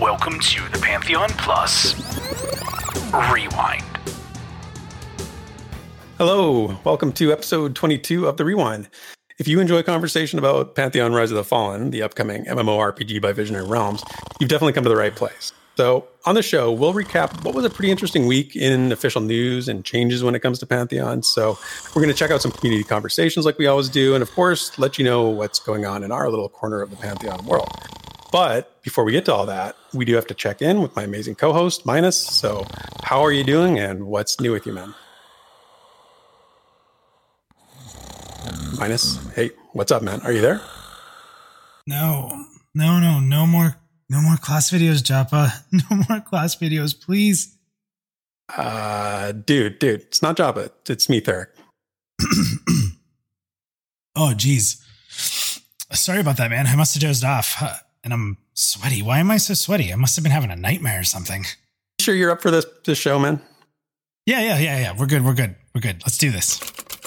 Welcome to the Pantheon Plus Rewind. Hello, welcome to episode 22 of The Rewind. If you enjoy conversation about Pantheon Rise of the Fallen, the upcoming MMORPG by Visionary Realms, you've definitely come to the right place. So, on the show, we'll recap what was a pretty interesting week in official news and changes when it comes to Pantheon. So, we're going to check out some community conversations like we always do, and of course, let you know what's going on in our little corner of the Pantheon world. But before we get to all that, we do have to check in with my amazing co host, Minus. So, how are you doing and what's new with you, man? Minus, hey, what's up, man? Are you there? No, no, no, no more, no more class videos, Joppa. No more class videos, please. Uh, dude, dude, it's not Joppa. It's me, Therek. oh, geez. Sorry about that, man. I must have dozed off. And I'm sweaty. Why am I so sweaty? I must have been having a nightmare or something. Sure, you're up for this this show, man. Yeah, yeah, yeah, yeah. We're good. We're good. We're good. Let's do this.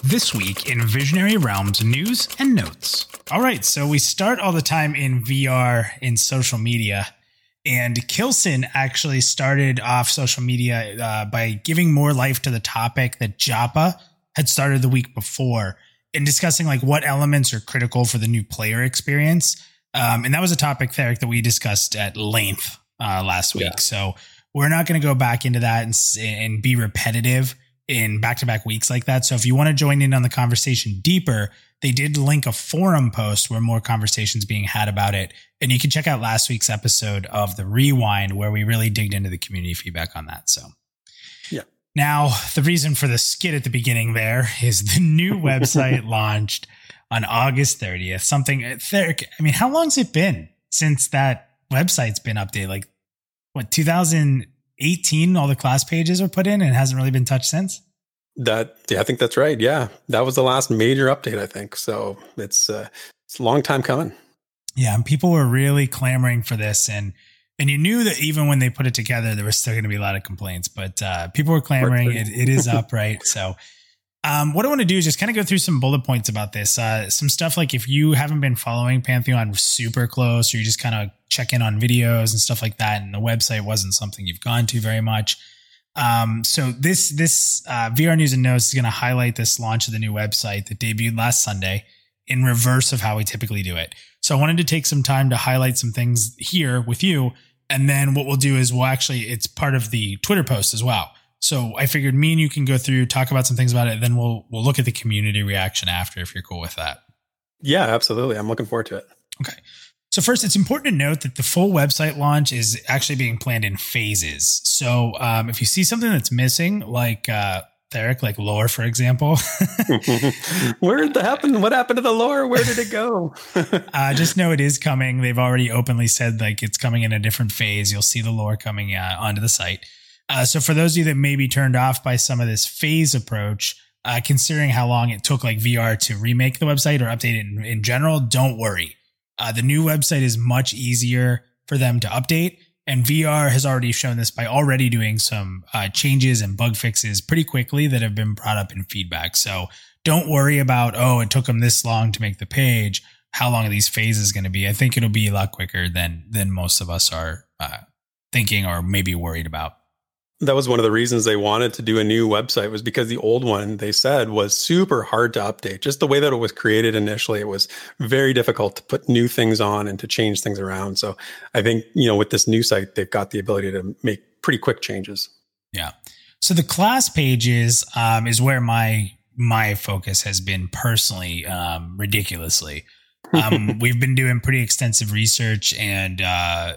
This week in Visionary Realms news and notes. All right, so we start all the time in VR in social media. And Kilsin actually started off social media uh, by giving more life to the topic that Joppa had started the week before in discussing like what elements are critical for the new player experience. Um, and that was a topic, Therek, that we discussed at length uh, last week. Yeah. So we're not going to go back into that and, and be repetitive in back to back weeks like that. So if you want to join in on the conversation deeper, they did link a forum post where more conversations being had about it. And you can check out last week's episode of the rewind where we really digged into the community feedback on that. So yeah. Now, the reason for the skit at the beginning there is the new website launched on August 30th. Something, I mean, how long's it been since that website's been updated? Like, what, 2018, all the class pages are put in and hasn't really been touched since that yeah i think that's right yeah that was the last major update i think so it's uh it's a long time coming yeah and people were really clamoring for this and and you knew that even when they put it together there was still going to be a lot of complaints but uh people were clamoring it, it is up right so um, what I want to do is just kind of go through some bullet points about this. Uh, some stuff like if you haven't been following Pantheon super close, or you just kind of check in on videos and stuff like that, and the website wasn't something you've gone to very much. Um, so this this uh, VR News and Notes is going to highlight this launch of the new website that debuted last Sunday in reverse of how we typically do it. So I wanted to take some time to highlight some things here with you, and then what we'll do is we'll actually it's part of the Twitter post as well. So I figured me and you can go through, talk about some things about it, then we'll we'll look at the community reaction after if you're cool with that. Yeah, absolutely. I'm looking forward to it. Okay. So first, it's important to note that the full website launch is actually being planned in phases. So um, if you see something that's missing, like uh, Therek, like lore, for example. Where did that happen? What happened to the lore? Where did it go? uh, just know it is coming. They've already openly said like it's coming in a different phase. You'll see the lore coming uh, onto the site. Uh, so for those of you that may be turned off by some of this phase approach, uh, considering how long it took like VR to remake the website or update it in, in general, don't worry. Uh, the new website is much easier for them to update. And VR has already shown this by already doing some uh, changes and bug fixes pretty quickly that have been brought up in feedback. So don't worry about, oh, it took them this long to make the page. How long are these phases going to be? I think it'll be a lot quicker than than most of us are uh, thinking or maybe worried about that was one of the reasons they wanted to do a new website was because the old one they said was super hard to update. Just the way that it was created initially it was very difficult to put new things on and to change things around. So i think you know with this new site they've got the ability to make pretty quick changes. Yeah. So the class pages um, is where my my focus has been personally um, ridiculously. Um, we've been doing pretty extensive research and uh,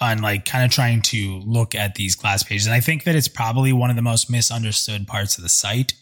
on like kind of trying to look at these class pages. And I think that it's probably one of the most misunderstood parts of the site.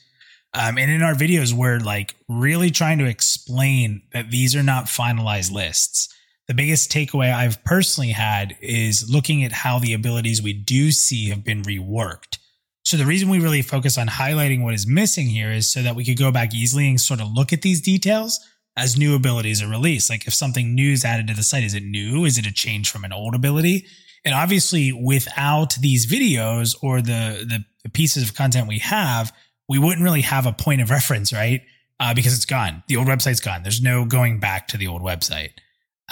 Um, and in our videos, we're like really trying to explain that these are not finalized lists. The biggest takeaway I've personally had is looking at how the abilities we do see have been reworked. So the reason we really focus on highlighting what is missing here is so that we could go back easily and sort of look at these details as new abilities are released. Like if something new is added to the site, is it new? Is it a change from an old ability? And obviously, without these videos or the, the, the pieces of content we have, we wouldn't really have a point of reference, right? Uh, because it's gone. The old website's gone. There's no going back to the old website.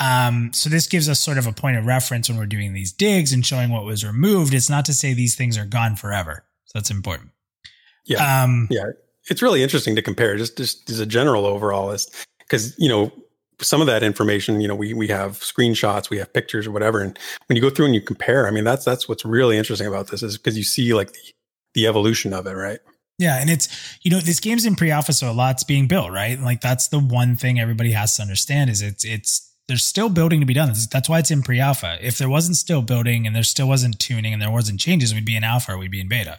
Um, so this gives us sort of a point of reference when we're doing these digs and showing what was removed. It's not to say these things are gone forever. So that's important. Yeah. Um, yeah. It's really interesting to compare just, just as a general overall is because, you know, some of that information, you know, we, we have screenshots, we have pictures or whatever. And when you go through and you compare, I mean, that's, that's what's really interesting about this is because you see like the, the evolution of it, right? Yeah, and it's you know this game's in pre-alpha, so a lot's being built, right? Like that's the one thing everybody has to understand is it's it's there's still building to be done. That's why it's in pre-alpha. If there wasn't still building and there still wasn't tuning and there wasn't changes, we'd be in alpha we'd be in beta.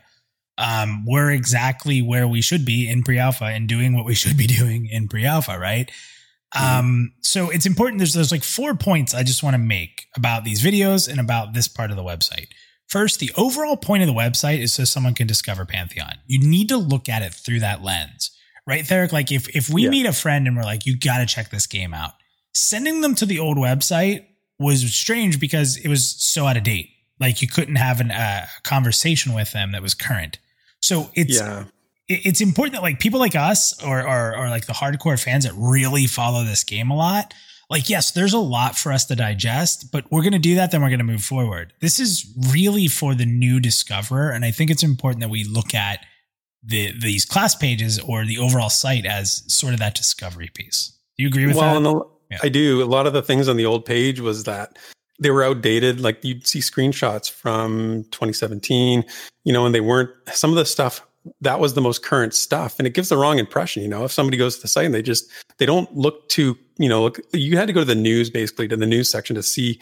Um, we're exactly where we should be in pre-alpha and doing what we should be doing in pre-alpha, right? Mm-hmm. Um, so it's important. There's there's like four points I just want to make about these videos and about this part of the website. First, the overall point of the website is so someone can discover Pantheon. You need to look at it through that lens, right, Therek? Like if if we yeah. meet a friend and we're like, you got to check this game out, sending them to the old website was strange because it was so out of date. Like you couldn't have a uh, conversation with them that was current. So it's yeah. it's important that like people like us or, or or like the hardcore fans that really follow this game a lot like, yes, there's a lot for us to digest, but we're going to do that. Then we're going to move forward. This is really for the new discoverer. And I think it's important that we look at the, these class pages or the overall site as sort of that discovery piece. Do you agree with well, that? The, yeah. I do. A lot of the things on the old page was that they were outdated. Like you'd see screenshots from 2017, you know, and they weren't, some of the stuff that was the most current stuff and it gives the wrong impression you know? If somebody goes to the site and they just they don't look to you know look you had to go to the news basically to the news section to see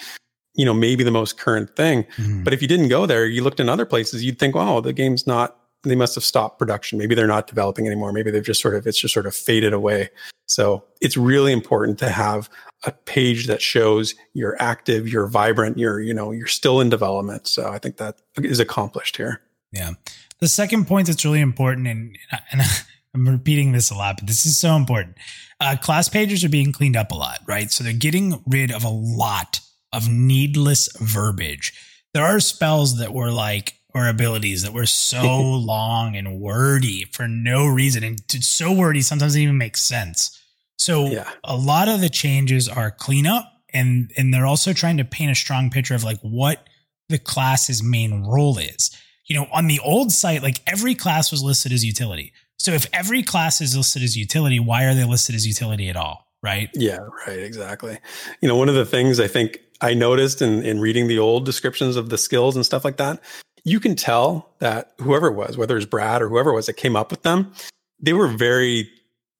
you know maybe the most current thing. Mm-hmm. but if you didn't go there you looked in other places you'd think oh the game's not they must have stopped production. Maybe they're not developing anymore. Maybe they've just sort of it's just sort of faded away. So it's really important to have a page that shows you're active you're vibrant you're you know you're still in development so i think that is accomplished here yeah the second point that's really important, and, and I'm repeating this a lot, but this is so important. Uh, class pages are being cleaned up a lot, right? So they're getting rid of a lot of needless verbiage. There are spells that were like, or abilities that were so long and wordy for no reason. And so wordy, sometimes it even makes sense. So yeah. a lot of the changes are cleanup and, and they're also trying to paint a strong picture of like what the class's main role is you know, on the old site, like every class was listed as utility. So if every class is listed as utility, why are they listed as utility at all? Right. Yeah, right. Exactly. You know, one of the things I think I noticed in, in reading the old descriptions of the skills and stuff like that, you can tell that whoever it was, whether it's Brad or whoever it was that came up with them, they were very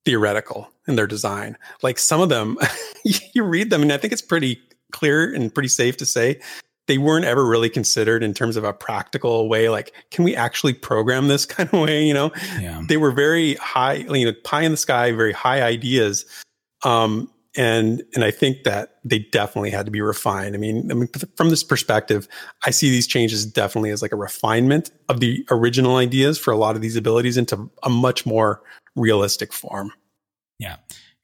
theoretical in their design. Like some of them, you read them, and I think it's pretty clear and pretty safe to say they weren't ever really considered in terms of a practical way like can we actually program this kind of way you know yeah. they were very high you know pie in the sky very high ideas um, and and i think that they definitely had to be refined i mean i mean from this perspective i see these changes definitely as like a refinement of the original ideas for a lot of these abilities into a much more realistic form yeah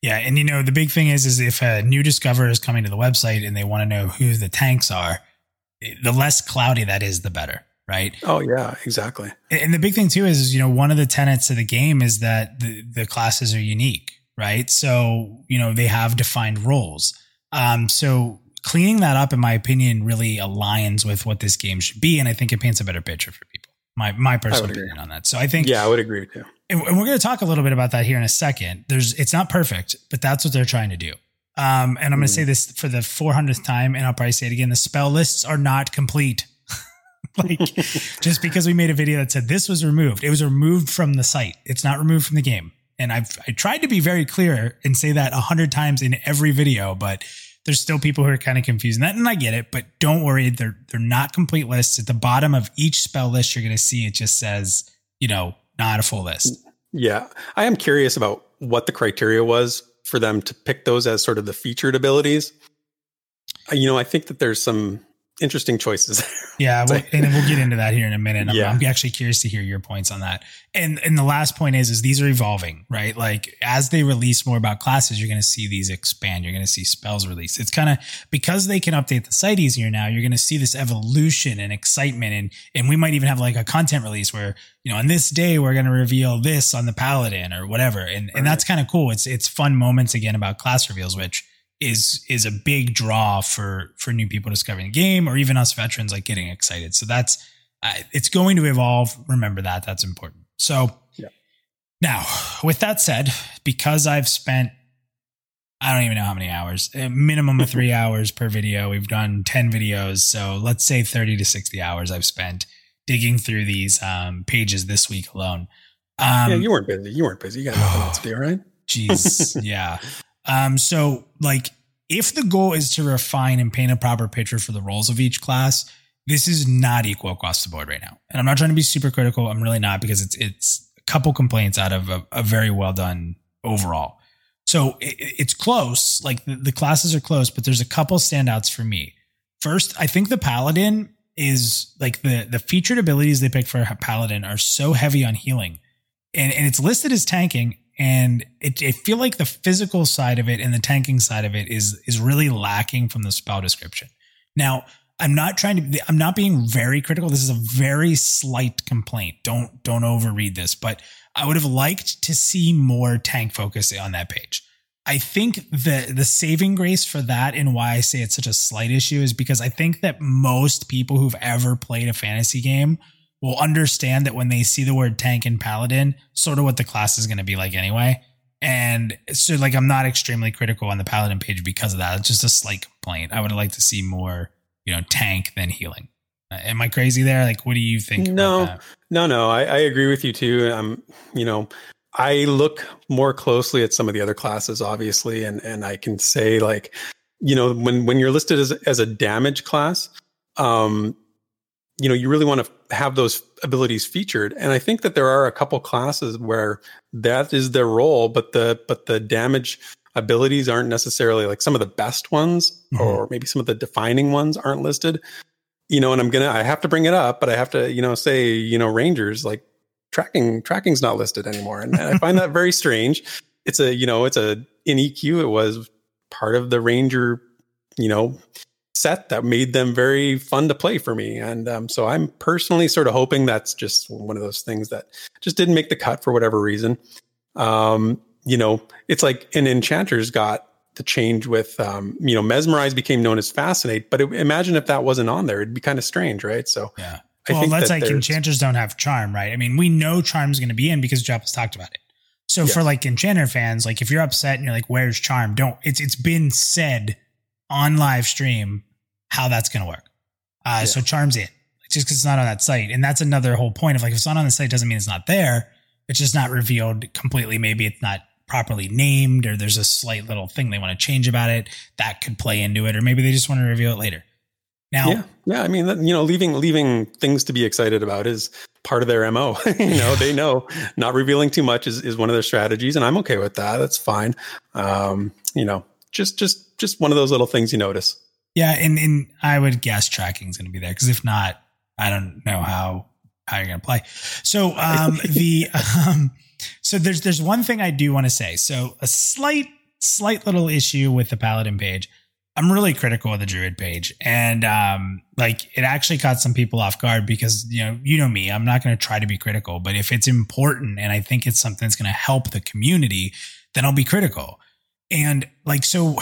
yeah, and you know the big thing is, is if a new discoverer is coming to the website and they want to know who the tanks are, the less cloudy that is, the better. Right. Oh yeah, exactly. And the big thing too is, you know, one of the tenets of the game is that the, the classes are unique, right? So, you know, they have defined roles. Um, so cleaning that up, in my opinion, really aligns with what this game should be. And I think it paints a better picture for people. My, my personal opinion on that. So I think, yeah, I would agree too. And we're going to talk a little bit about that here in a second. There's, it's not perfect, but that's what they're trying to do. Um, and I'm going to say mm. this for the 400th time, and I'll probably say it again: the spell lists are not complete. like just because we made a video that said this was removed, it was removed from the site. It's not removed from the game. And I've I tried to be very clear and say that a hundred times in every video, but there's still people who are kind of confused. That, and I get it, but don't worry, they're they're not complete lists. At the bottom of each spell list, you're going to see it just says, you know, not a full list. Yeah, I am curious about what the criteria was for them to pick those as sort of the featured abilities. You know, I think that there's some interesting choices. yeah, well, and we'll get into that here in a minute. I'm, yeah. I'm actually curious to hear your points on that. And and the last point is is these are evolving, right? Like as they release more about classes, you're going to see these expand. You're going to see spells release. It's kind of because they can update the site easier now. You're going to see this evolution and excitement, and and we might even have like a content release where you know on this day we're going to reveal this on the paladin or whatever, and and that's kind of cool. It's it's fun moments again about class reveals, which is is a big draw for for new people discovering the game or even us veterans like getting excited. So that's uh, it's going to evolve. Remember that that's important. So Yeah. now, with that said, because I've spent I don't even know how many hours, a minimum of three hours per video. We've done 10 videos. So let's say 30 to 60 hours I've spent digging through these um, pages this week alone. Um, yeah, you weren't busy. You weren't busy. You got nothing else to do, right? Jeez, yeah. Um, so like if the goal is to refine and paint a proper picture for the roles of each class, this is not equal across the board right now. And I'm not trying to be super critical. I'm really not because it's it's a couple complaints out of a, a very well done overall. So it, it's close. Like the, the classes are close, but there's a couple standouts for me. First, I think the paladin is like the the featured abilities they pick for paladin are so heavy on healing, and and it's listed as tanking, and it, I feel like the physical side of it and the tanking side of it is is really lacking from the spell description. Now, I'm not trying to I'm not being very critical. This is a very slight complaint. Don't don't overread this, but I would have liked to see more tank focus on that page. I think the the saving grace for that and why I say it's such a slight issue is because I think that most people who've ever played a fantasy game will understand that when they see the word tank and paladin, sort of what the class is going to be like anyway. And so like I'm not extremely critical on the paladin page because of that. It's just a slight complaint. I would have liked to see more, you know, tank than healing. Uh, am I crazy there? Like, what do you think? No. No, no, I, I agree with you too. I'm, you know, I look more closely at some of the other classes, obviously, and and I can say like, you know, when when you're listed as as a damage class, um, you know, you really want to have those abilities featured. And I think that there are a couple classes where that is their role, but the but the damage abilities aren't necessarily like some of the best ones, Mhm. or maybe some of the defining ones aren't listed you know, and I'm gonna I have to bring it up, but I have to, you know, say, you know, Rangers like tracking tracking's not listed anymore. And I find that very strange. It's a, you know, it's a in EQ, it was part of the Ranger, you know, set that made them very fun to play for me. And um, so I'm personally sort of hoping that's just one of those things that just didn't make the cut for whatever reason. Um, you know, it's like an enchanter's got the change with um, you know mesmerize became known as fascinate but it, imagine if that wasn't on there it'd be kind of strange right so Yeah. I well, think that's that like enchanters don't have charm, right? I mean, we know charm's going to be in because Jeff talked about it. So for like enchanter fans, like if you're upset and you're like, "Where's charm?" Don't. It's it's been said on live stream how that's going to work. Uh, So charm's in just because it's not on that site, and that's another whole point of like if it's not on the site doesn't mean it's not there. It's just not revealed completely. Maybe it's not properly named, or there's a slight little thing they want to change about it that could play into it, or maybe they just want to reveal it later. Now, yeah yeah i mean you know leaving leaving things to be excited about is part of their mo you know they know not revealing too much is, is one of their strategies and i'm okay with that that's fine um you know just just just one of those little things you notice Yeah, and and I would guess tracking is going to be there because if not, I don't know how how you're going to play. So um the um so there's there's one thing I do want to say. So a slight slight little issue with the paladin page. I'm really critical of the druid page, and um like it actually caught some people off guard because you know you know me. I'm not going to try to be critical, but if it's important and I think it's something that's going to help the community, then I'll be critical. And like so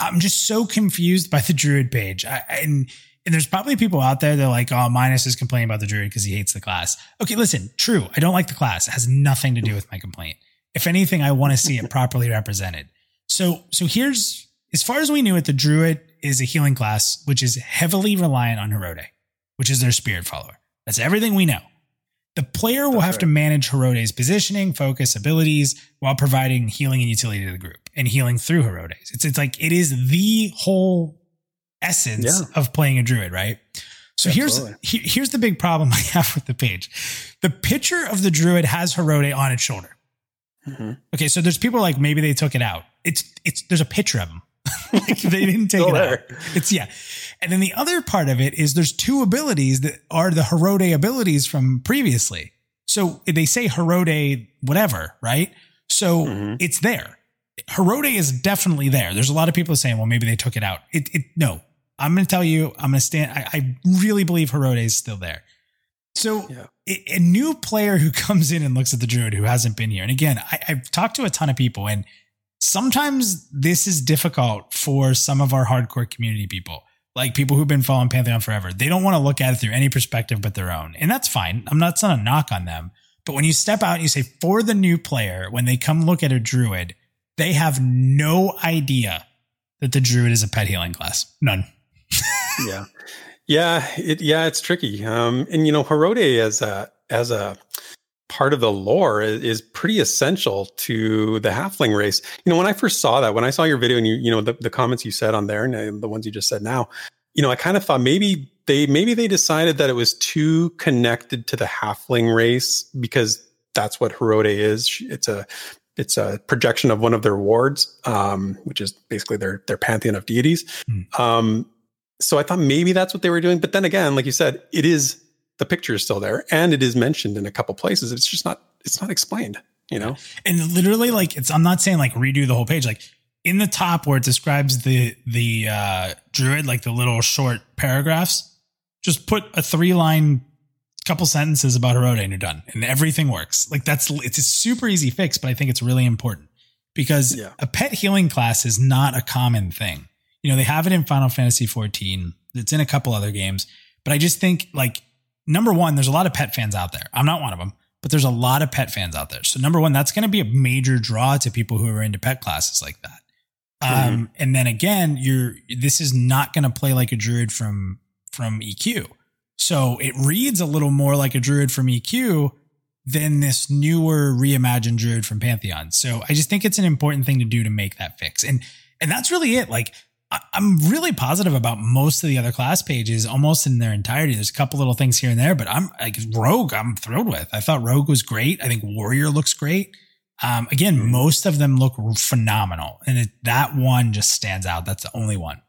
I'm just so confused by the Druid page. I, and, and there's probably people out there that are like, oh, Minus is complaining about the Druid because he hates the class. Okay, listen, true. I don't like the class. It has nothing to do with my complaint. If anything, I want to see it properly represented. So, so here's as far as we knew it, the Druid is a healing class, which is heavily reliant on Herode, which is their spirit follower. That's everything we know. The player will That's have to manage Herode's positioning, focus, abilities while providing healing and utility to the group and healing through Herodes. It's it's like it is the whole essence Yeah. of playing a druid, right? So Absolutely. here's he- here's the big problem I have with the page. The picture of the druid has Herode on its shoulder. Mhm. Okay, so there's people like maybe they took it out. It's it's there's a picture of him. like they didn't take it there. out. It's yeah. And then the other part of it is there's two abilities that are the Herode abilities from previously. So they say Herode whatever, right? So Mhm. it's there. Herode is definitely there. There's a lot of people saying, well, maybe they took it out. It, it no. I'm going to tell you, I'm going to stand. I, I really believe Herode is still there. So Yeah. a, a new player who comes in and looks at the druid who hasn't been here, and again, I, I've talked to a ton of people, and sometimes this is difficult for some of our hardcore community people, like people who've been following Pantheon forever. They don't want to look at it through any perspective but their own. And that's fine. I'm not, it's not a knock on them. But when you step out and you say, for the new player, when they come look at a druid, they have no idea that the druid is a pet healing class. None. yeah. Yeah, it, yeah, it's tricky. Um, and you know, Herode as a as a part of the lore is, is, pretty essential to the halfling race. You know, when I first saw that, when I saw your video and you, you know, the, the comments you said on there and the ones you just said now, you know, I kind of thought maybe they maybe they decided that it was too connected to the halfling race because that's what Herode is. It's a it's a projection of one of their wards, um, which is basically their their pantheon of deities. Mm. Um, so I thought maybe that's what they were doing. But then again, like you said, it is the picture is still there and it is mentioned in a couple places. It's just not it's not explained, you know? And literally like it's I'm not saying like redo the whole page. Like in the top where it describes the the uh druid, like the little short paragraphs, just put a three line couple sentences about Herode and you're done. And everything works. Like that's it's a super easy fix, but I think it's really important because yeah. a pet healing class is not a common thing you know, they have it in Final Fantasy 14. It's in a couple other games, but I just think like number one, there's a lot of pet fans out there. I'm not one of them, but there's a lot of pet fans out there. So number one, that's going to be a major draw to people who are into pet classes like that. Mm-hmm. Um, and then again, you're this is not going to play like a druid from from EQ. So it reads a little more like a druid from EQ than this newer reimagined druid from Pantheon. So I just think it's an important thing to do to make that fix. And and that's really it. Like I'm really positive about most of the other class pages, almost in their entirety. There's a couple little things here and there, but I'm like Rogue. I'm thrilled with. I thought Rogue was great. I think Warrior looks great. Um, again, mm-hmm. most of them look phenomenal, and it, that one just stands out. That's the only one.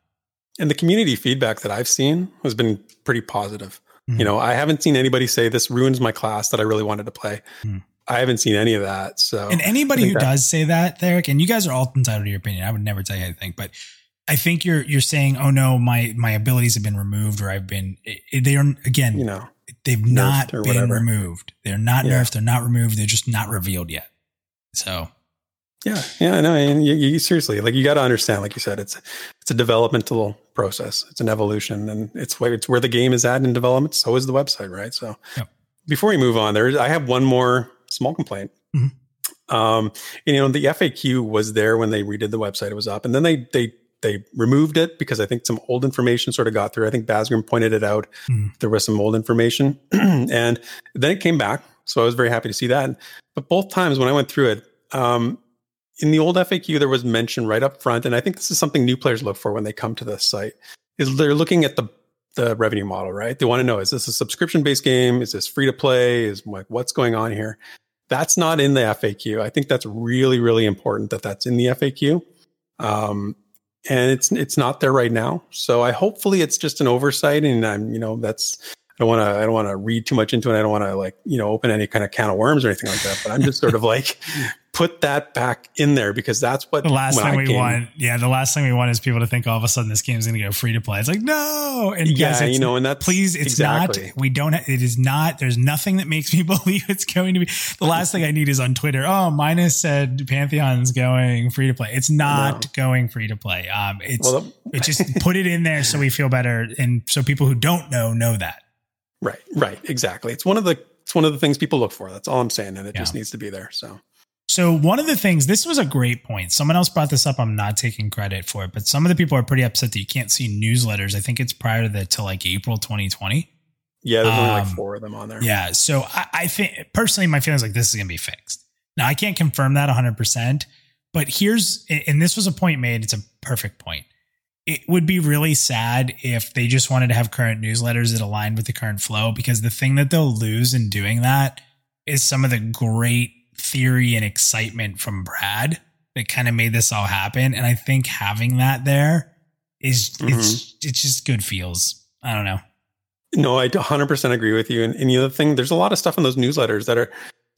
And the community feedback that I've seen has been pretty positive. Mm-hmm. You know, I haven't seen anybody say this ruins my class that I really wanted to play. Mm-hmm. I haven't seen any of that. So, and anybody who that, does say that, Eric, and you guys are all entitled to your opinion. I would never tell you anything, but I think you're you're saying, oh no, my my abilities have been removed, or I've been. They are again, you know, they've not been whatever. removed. They're not yeah. nerfed. They're not removed. They're just not revealed yet. So, yeah, yeah, no, and you, you seriously like you got to understand, like you said, it's it's a developmental process. It's an evolution, and it's where it's where the game is at in development. So is the website, right? So, yep. before we move on, there, I have one more small complaint. Mm-hmm. Um, you know, the FAQ was there when they redid the website; it was up, and then they they they removed it because I think some old information sort of got through. I think Basgrim pointed it out. Mm. There was some old information, and then it came back. So I was very happy to see that. But both times when I went through it, um, in the old FAQ, there was mention right up front, and I think this is something new players look for when they come to the site. Is they're looking at the the revenue model, right? They want to know: is this a subscription based game? Is this free to play? Is like what's going on here? That's not in the FAQ. I think that's really, really important that that's in the FAQ. Um, and it's it's not there right now. So I hopefully it's just an oversight, and I'm you know that's I don't want to I don't want to read too much into it. I don't want to like you know open any kind of can of worms or anything like that. But I'm just sort of like put that back in there because that's what the last thing I we came, want. Yeah, the last thing we want is people to think all of a sudden this game is going to go free to play. It's like no, and yeah, you know, and that please, it's exactly. not. We don't. It is not. There's nothing that makes me believe it's going to be. The last thing I need is on Twitter. Oh, Minus said Pantheon's going free to play. It's not no. going free to play. Um, it's well, it just put it in there so we feel better, and so people who don't know know that. Right. Right. Exactly. It's one of the it's one of the things people look for. That's all I'm saying, and it yeah. just needs to be there. So. So one of the things, this was a great point. Someone else brought this up. I'm not taking credit for it, but some of the people are pretty upset that you can't see newsletters. I think it's prior to the to like April 2020. Yeah, there's um, only like um, four of them on there. Yeah. So I, I think personally, my feeling is like this is gonna be fixed. Now I can't confirm that 100, percent but here's and this was a point made. It's a perfect point. It would be really sad if they just wanted to have current newsletters that aligned with the current flow, because the thing that they'll lose in doing that is some of the great theory and excitement from Brad that kind of made this all happen. And I think having that there is mm-hmm. it's it's just good feels. I don't know. No, I 100% agree with you. And, and the other thing, there's a lot of stuff in those newsletters that are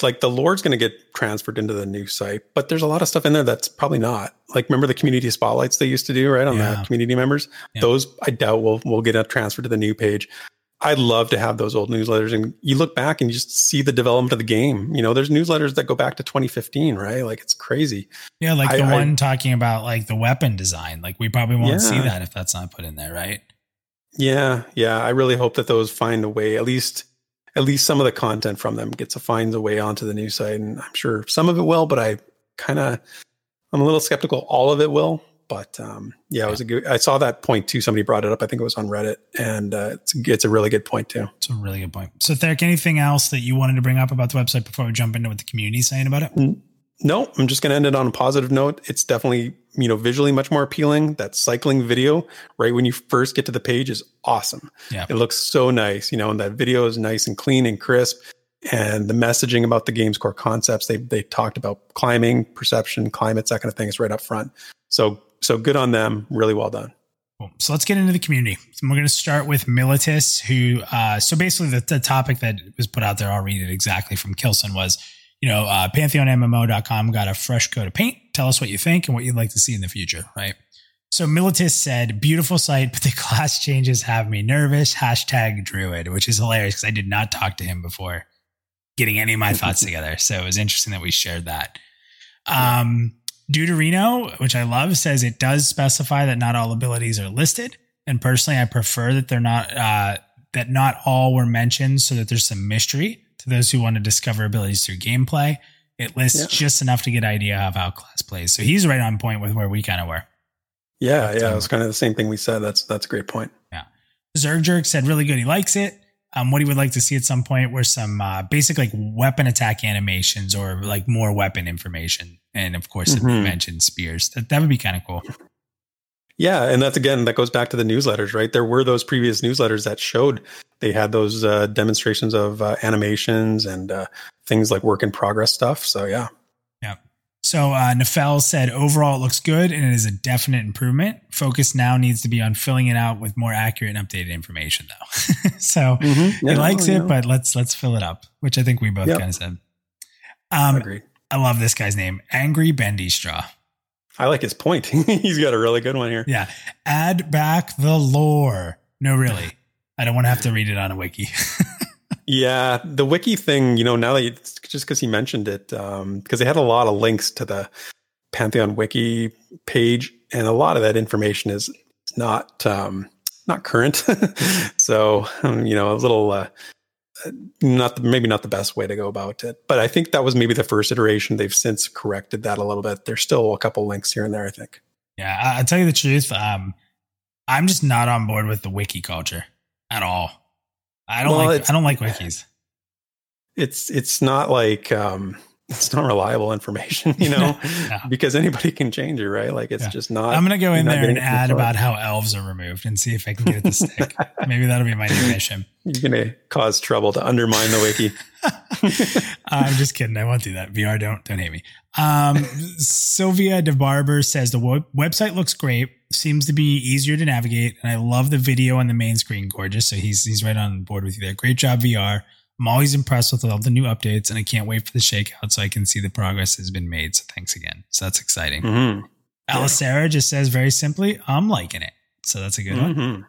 like the Lore's going to get transferred into the new site, but there's a lot of stuff in there that's probably not. Like, remember the community spotlights they used to do, right? On yeah. the community members? Yeah. Those I doubt will will get a transfer to the new page. I'd love to have those old newsletters and you look back and you just see the development of the game. You know, there's newsletters that go back to 2015, right? Like it's crazy. Yeah, like I- the I- one talking about like the weapon design. Like we probably won't see that if that's not put in there, right? Yeah, yeah. I really hope that those find a way. At least, at least some of the content from them gets to find a way onto the new site, and I'm sure some of it will. But I kind of, I'm a little skeptical. All of it will, but um, yeah, it was a good. I saw that point too. Somebody brought it up. I think it was on Reddit, and uh, it's it's a really good point too. It's a really good point. So, Therek, anything else that you wanted to bring up about the website before we jump into what the community is saying about it? No, I'm just going to end it on a positive note. It's definitely, you know, visually much more appealing. That cycling video, right when you first get to the page, is awesome. Yeah. It looks so nice, you know, and that video is nice and clean and crisp. And the messaging about the game's core concepts, they they talked about climbing, perception, climates, that kind of thing is right up front. So so good on them. Really well done. Cool. So let's get into the community. And we're going to start with Militus, who, uh, so basically the, the topic that was put out there, I'll read it exactly from Kilsin was, you know, uh, pantheonmmo.com got a fresh coat of paint. Tell us what you think and what you'd like to see in the future, right? So Militus said, beautiful site, but the class changes have me nervous. Hashtag druid, which is hilarious because I did not talk to him before getting any of my thoughts together. So it was interesting that we shared that. Um, Deuterino, which I love, says it does specify that not all abilities are listed. And personally, I prefer that they're not uh, that not all were mentioned, so that there's some mystery to those who want to discover abilities through gameplay. It lists Yeah. just enough to get idea of how class plays. So he's right on point with where we kind of were. Yeah, yeah, awesome. it was kind of the same thing we said. That's that's a great point. Yeah. Zerg Jerk said really good. He likes it. Um, what he would like to see at some point were some uh, basic like weapon attack animations or like more weapon information. And of course, it Mhm. mentioned spears. That, that would be kind of cool. Yeah, and that's again that goes back to the newsletters, right? There were those previous newsletters that showed they had those uh, demonstrations of uh, animations and uh, things like work in progress stuff. So yeah, So uh, Nefel said overall it looks good and it is a definite improvement. Focus now needs to be on filling it out with more accurate and updated information, though. so he Yeah, likes yeah. it, but let's let's fill it up, which I think we both Yep. kind of said. Um, agreed. I love this guy's name, Angry Bendy Straw. I like his point. He's got a really good one here. Yeah, add back the lore. No, really, I don't want to have to read it on a wiki. Yeah, the wiki thing, you know, now that you, just because he mentioned it, because they had a lot of links to the Pantheon wiki page, and a lot of that information is not um, not current. so, um, you know, a little uh, not maybe not the best way to go about it. But I think that was maybe the first iteration. They've since corrected that a little bit. There's still a couple links here and there. I think. yeah, I, I'll tell you the truth. Um, I'm just not on board with the wiki culture at all. I don't Well, like. I don't like wikis. It's it's not like um, it's not reliable information, you know, No. because anybody can change it, right? Like it's Yeah. just not. I'm gonna go in there and it from the add about how elves are removed and see if I can get it to stick. Maybe that'll be my new mission. You're going to cause trouble to undermine the wiki. I'm just kidding. I won't do that. VR, don't don't hate me. Um, Sylvia DeBarber says the web- website looks great. Seems to be easier to navigate, and I love the video on the main screen. Gorgeous. So he's he's right on board with you there. Great job, VR. I'm always impressed with all the new updates, and I can't wait for the shakeout so I can see the progress has been made. So thanks again. So that's exciting. Mhm. Alicera just says very simply, I'm liking it. So that's a good one. Mhm.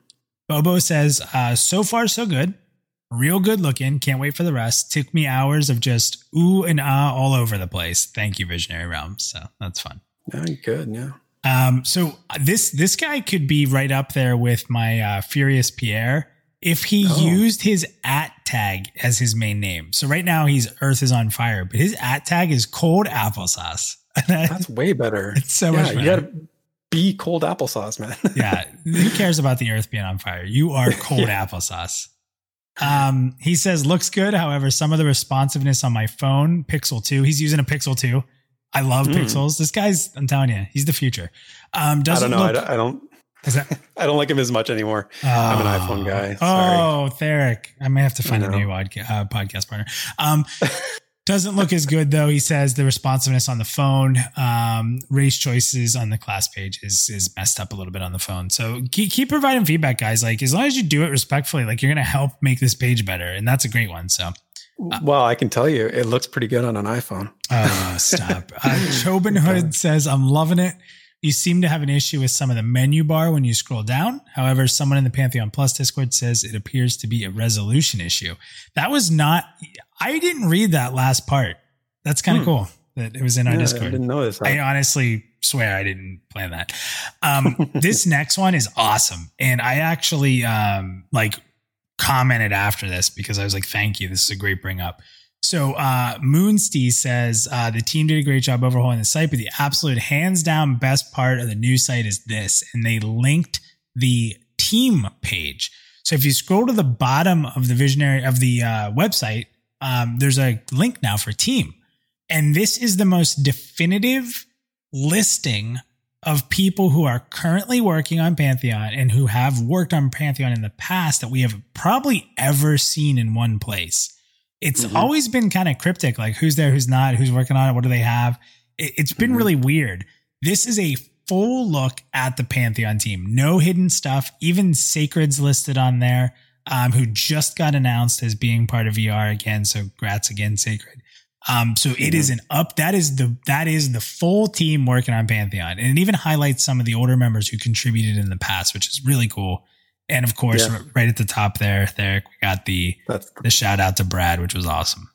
Bobo says, uh, so far so good. Real good looking. Can't wait for the rest. Took me hours of just ooh and ah all over the place. Thank you, Visionary Realm. So that's fun. Yeah, good. Yeah. Um, so this this guy could be right up there with my uh, Furious Pierre if he Oh. used his at tag as his main name. So right now he's Earth is on fire, but his at tag is cold applesauce. That's way better. It's so yeah, much you better. got to be cold applesauce, man. yeah, who cares about the earth being on fire? You are cold applesauce. Um, he says looks good. However, some of the responsiveness on my phone, Pixel 2, he's using a Pixel 2. I love Hmm. pixels. This guy's, I'm telling you, he's the future. Um, I doesn't don't know. I look. I don't. Is that, I don't like him as much anymore. I'm an iPhone guy. Sorry. Oh, Therek. I may have to find a new podca- uh, podcast partner. Um, doesn't look as good though. He says the responsiveness on the phone, um, race choices on the class page is is messed up a little bit on the phone. So keep, keep providing feedback, guys. Like as long as you do it respectfully, like you're gonna help make this page better, and that's a great one. So well, I can tell you, it looks pretty good on an iPhone. Oh, stop. Uh, Hood says, I'm loving it. You seem to have an issue with some of the menu bar when you scroll down. However, someone in the Pantheon Plus Discord says it appears to be a resolution issue. That was not, I didn't read that last part. That's kind of Hmm. cool that it was in our Yeah, I Discord. didn't know this. I honestly swear I didn't plan that. Um, this next one is awesome. And I actually um, like commented after this because I was like, thank you. This is a great bring up. So uh, Moonsty says uh, the team did a great job overhauling the site, but the absolute hands down best part of the new site is this. And they linked the team page. So if you scroll to the bottom of the visionary of the uh, website, um, there's a link now for team. And this is the most definitive listing of people who are currently working on Pantheon and who have worked on Pantheon in the past that we have probably ever seen in one place. It's Mhm. always been kind of cryptic, like who's there, who's not, who's working on it, what do they have. It, has been Mhm. really weird. This is a full look at the Pantheon team. No hidden stuff. Even Sacred's listed on there, um, who just got announced as being part of VR again. So grats again, Sacred. Um, so it is an up. That is the that is the full team working on Pantheon, and it even highlights some of the older members who contributed in the past, which is really cool. And of course, Yeah. right at the top there, there we got the That's the shout out to Brad, which was awesome.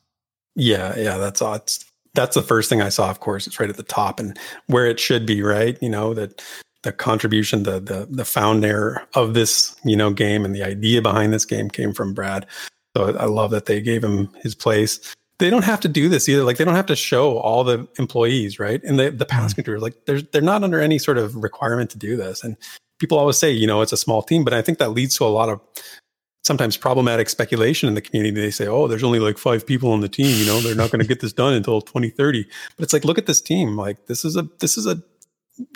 yeah, yeah. That's odd. That's the first thing I saw. Of course, it's right at the top and where it should be. Right, you know that the contribution, the the the founder of this you know game and the idea behind this game came from Brad. So I love that they gave him his place. They don't have to do this either. Like they don't have to show all the employees, right? And the the past contributors, like they're they're not under any sort of requirement to do this. And people always say, you know, it's a small team, but I think that leads to a lot of sometimes problematic speculation in the community. They say, oh, there's only like five people on the team. You know, they're not going to get this done until 2030. But it's like, look at this team. Like this is a this is a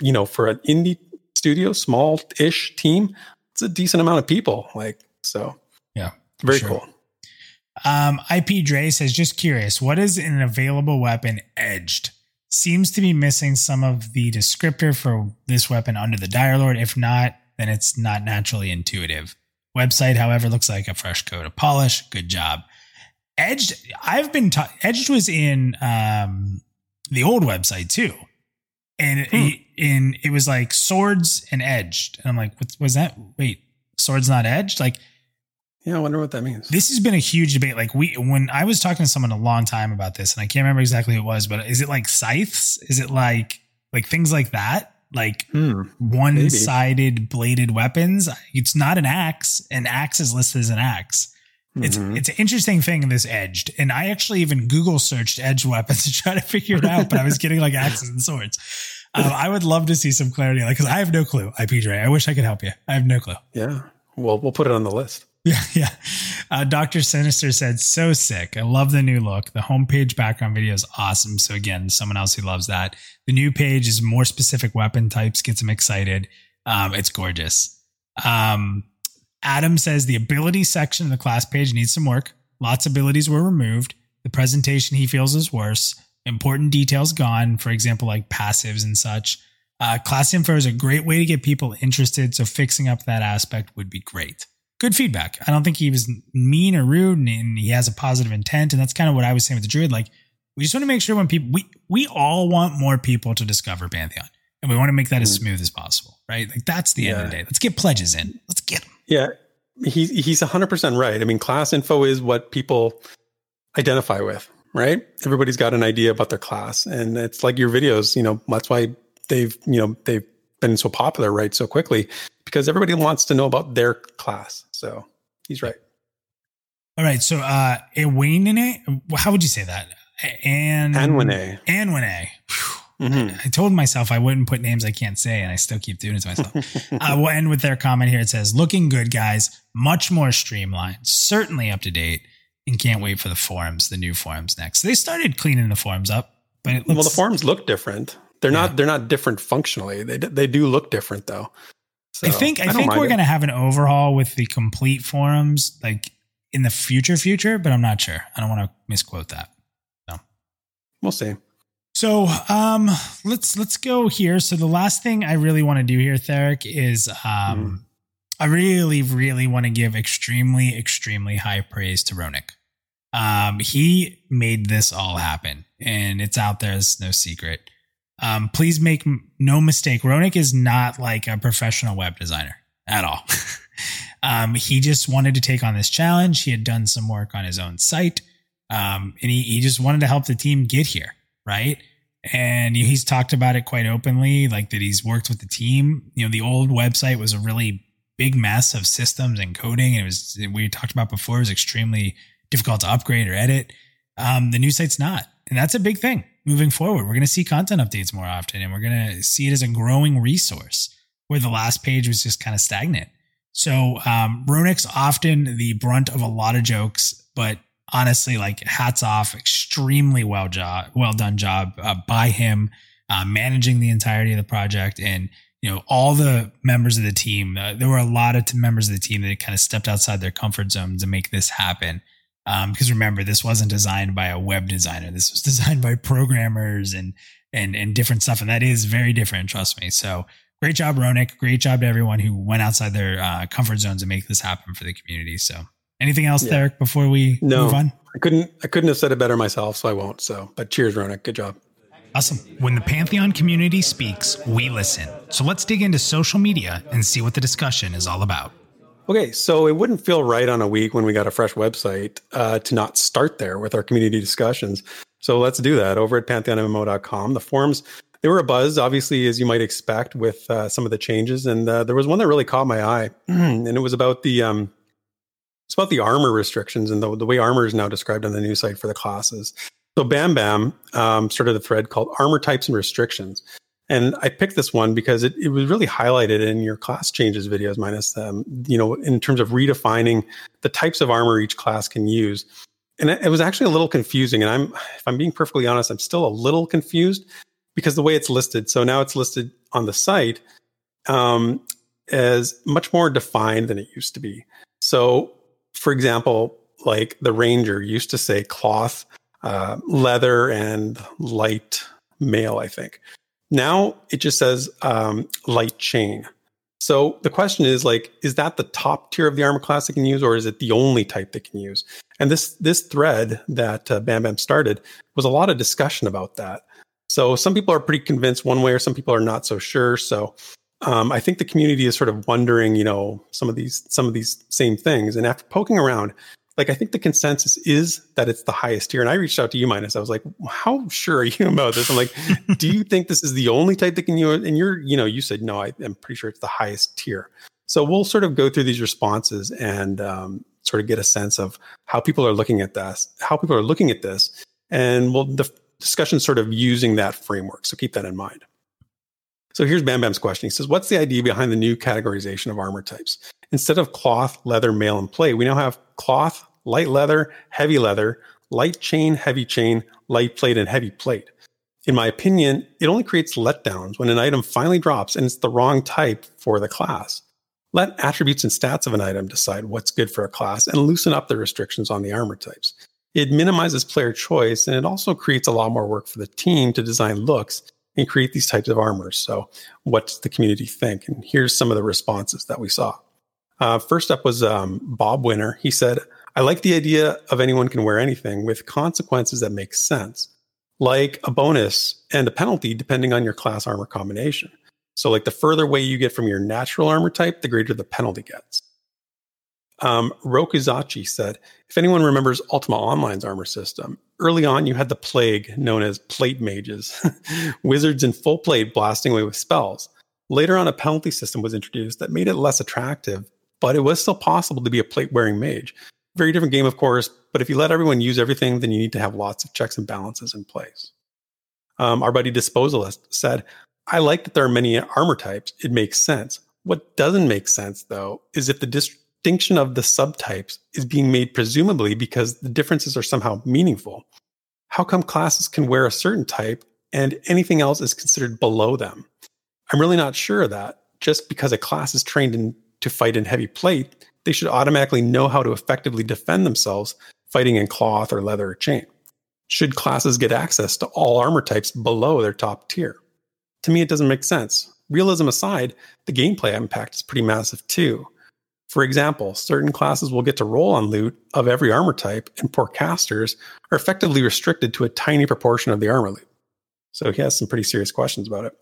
you know for an indie studio, small ish team, it's a decent amount of people. Like so, Yeah, very sure. cool. Um, IP Dre says, just curious, what is an available weapon edged? Seems to be missing some of the descriptor for this weapon under the Dire Lord. If not, then it's not naturally intuitive. Website, however, looks like a fresh coat of polish. Good job. Edged, I've been taught, Edged was in um, the old website too. And it, Hmm. in it was like swords and edged. And I'm like, what was that? Wait, swords not edged? Like, Yeah, I wonder what that means. this has been a huge debate. Like we, when I was talking to someone a long time about this, and I can't remember exactly who it was, but is it like scythes? Is it like like things like that? Like Hmm. one-sided bladed weapons? It's not an axe. An axe is listed as an axe. It's Mhm. it's an interesting thing in this edged, and I actually even Google searched edged weapons to try to figure it out, but I was getting like axes and swords. Um, I would love to see some clarity, like because I have no clue. IP Dre, I wish I could help you. I have no clue. yeah. Well, we'll put it on the list. Yeah, yeah. Uh, Dr. Sinister said, so sick. I love the new look. The homepage background video is awesome. So, again, someone else who loves that. The new page is more specific weapon types, gets him excited. Um, it's gorgeous. Um, Adam says the ability section of the class page needs some work. Lots of abilities were removed. The presentation he feels is worse. Important details gone, for example, like passives and such. Uh, class info is a great way to get people interested. So, fixing up that aspect would be great good feedback. I don't think he was mean or rude and, and he has a positive intent. And that's kind of what I was saying with the druid. Like, we just want to make sure when people, we, we all want more people to discover Pantheon and we want to make that as Mhm. smooth as possible, right? Like, that's the end of the day. Let's get pledges in. Let's get them. Yeah, he's he's hundred percent right. I mean, class info is what people identify with, right? Everybody's got an idea about their class, and it's like your videos. You know, that's why they've you know they've been so popular, right? So quickly because everybody wants to know about their class. So he's right. All right. So, uh, Ewanine, how would you say that? And Anwine. Anwine. Mhm. I told myself I wouldn't put names I can't say, and I still keep doing it to myself. uh, we'll end with their comment here. It says, "Looking good, guys. Much more streamlined. Certainly up to date, and can't wait for the forums, the new forums next." So They started cleaning the forums up, but it looks well, the forums look different. They're Yeah. not. They're not different functionally. They they do look different though. So, I think I, don't think we're it. gonna have an overhaul with the complete forums, like in the future, future. But I'm not sure. I don't want to misquote that. No, We'll see. So um let's let's go here. So the last thing I really want to do here, Therek, is um I really, really want to give extremely, extremely high praise to Ronick. Um, he made this all happen, and it's out there. It's no secret. Um, please make no mistake. Ronik is not like a professional web designer at all. um, he just wanted to take on this challenge. He had done some work on his own site. Um, and he, he just wanted to help the team get here. Right. And he's talked about it quite openly, like that he's worked with the team. You know, the old website was a really big mess of systems and coding. It was, we talked about before, it was extremely difficult to upgrade or edit. Um, the new site's not. And that's a big thing moving forward. We're going to see content updates more often and we're going to see it as a growing resource where the last page was just kind of stagnant. So, um, often the brunt of a lot of jokes, but honestly, like hats off, extremely well job, well done job uh, by him, uh, managing the entirety of the project and, you know, all the members of the team. Uh, there were a lot of members of the team that kind of stepped outside their comfort zone to make this happen. Um, because remember, this wasn't designed by a web designer. This was designed by programmers and and and different stuff, and that is very different. Trust me. So great job, Ronik. Great job to everyone who went outside their uh, comfort zones to make this happen for the community. So anything else, yeah. Therek, before we no, move on? I couldn't I couldn't have said it better myself, so I won't. So, but cheers, Ronik. Good job. Awesome. When the Pantheon community speaks, we listen. So let's dig into social media and see what the discussion is all about. Okay, so it wouldn't feel right on a week when we got a fresh website uh, to not start there with our community discussions. So let's do that over at pantheonmmo.com. The forums, they were a buzz, obviously, as you might expect with uh, some of the changes. And uh, there was one that really caught my eye, and it was about the um, it's about the armor restrictions and the, the way armor is now described on the new site for the classes. So Bam Bam um, started a thread called Armor Types and Restrictions. And I picked this one because it, it was really highlighted in your class changes videos, minus, um, you know, in terms of redefining the types of armor each class can use. And it, was actually a little confusing. And I'm, if I'm being perfectly honest, I'm still a little confused because the way it's listed. So now it's listed on the site um, as much more defined than it used to be. So, for example, like the Ranger used to say cloth, uh, leather, and light mail, I think. Now it just says um, light chain. So the question is like, is that the top tier of the armor class they can use, or is it the only type they can use? And this this thread that uh, Bam Bam started was a lot of discussion about that. So some people are pretty convinced one way, or some people are not so sure. So um, I think the community is sort of wondering, you know, some of these some of these same things. And after poking around, like I think the consensus is that it's the highest tier. And I reached out to you, Minus. I was like, how sure are you about this? I'm like, do you think this is the only type that can you And you're, you know, you said no. I, am pretty sure it's the highest tier. So we'll sort of go through these responses and um, sort of get a sense of how people are looking at this, how people are looking at this, and we'll the discussion sort of using that framework. So keep that in mind. So here's Bam Bam's question. He says, What's the idea behind the new categorization of armor types? Instead of cloth, leather, mail, and plate, we now have cloth, light leather, heavy leather, light chain, heavy chain, light plate, and heavy plate. In my opinion, it only creates letdowns when an item finally drops and it's the wrong type for the class. Let attributes and stats of an item decide what's good for a class and loosen up the restrictions on the armor types. It minimizes player choice and it also creates a lot more work for the team to design looks and create these types of armors. So, what does the community think? And here's some of the responses that we saw. Uh, first up was um, Bob Winner. He said, I like the idea of anyone can wear anything with consequences that make sense, like a bonus and a penalty depending on your class armor combination. So, like the further away you get from your natural armor type, the greater the penalty gets. Um, Rokuzachi said, if anyone remembers Ultima Online's armor system, early on you had the plague known as plate mages, wizards in full plate blasting away with spells. Later on, a penalty system was introduced that made it less attractive but it was still possible to be a plate wearing mage. Very different game, of course, but if you let everyone use everything, then you need to have lots of checks and balances in place. Um, our buddy Disposalist said, I like that there are many armor types. It makes sense. What doesn't make sense, though, is if the distinction of the subtypes is being made presumably because the differences are somehow meaningful. How come classes can wear a certain type and anything else is considered below them? I'm really not sure of that. Just because a class is trained in to fight in heavy plate, they should automatically know how to effectively defend themselves fighting in cloth or leather or chain. Should classes get access to all armor types below their top tier? To me, it doesn't make sense. Realism aside, the gameplay impact is pretty massive too. For example, certain classes will get to roll on loot of every armor type, and poor casters are effectively restricted to a tiny proportion of the armor loot. So he has some pretty serious questions about it.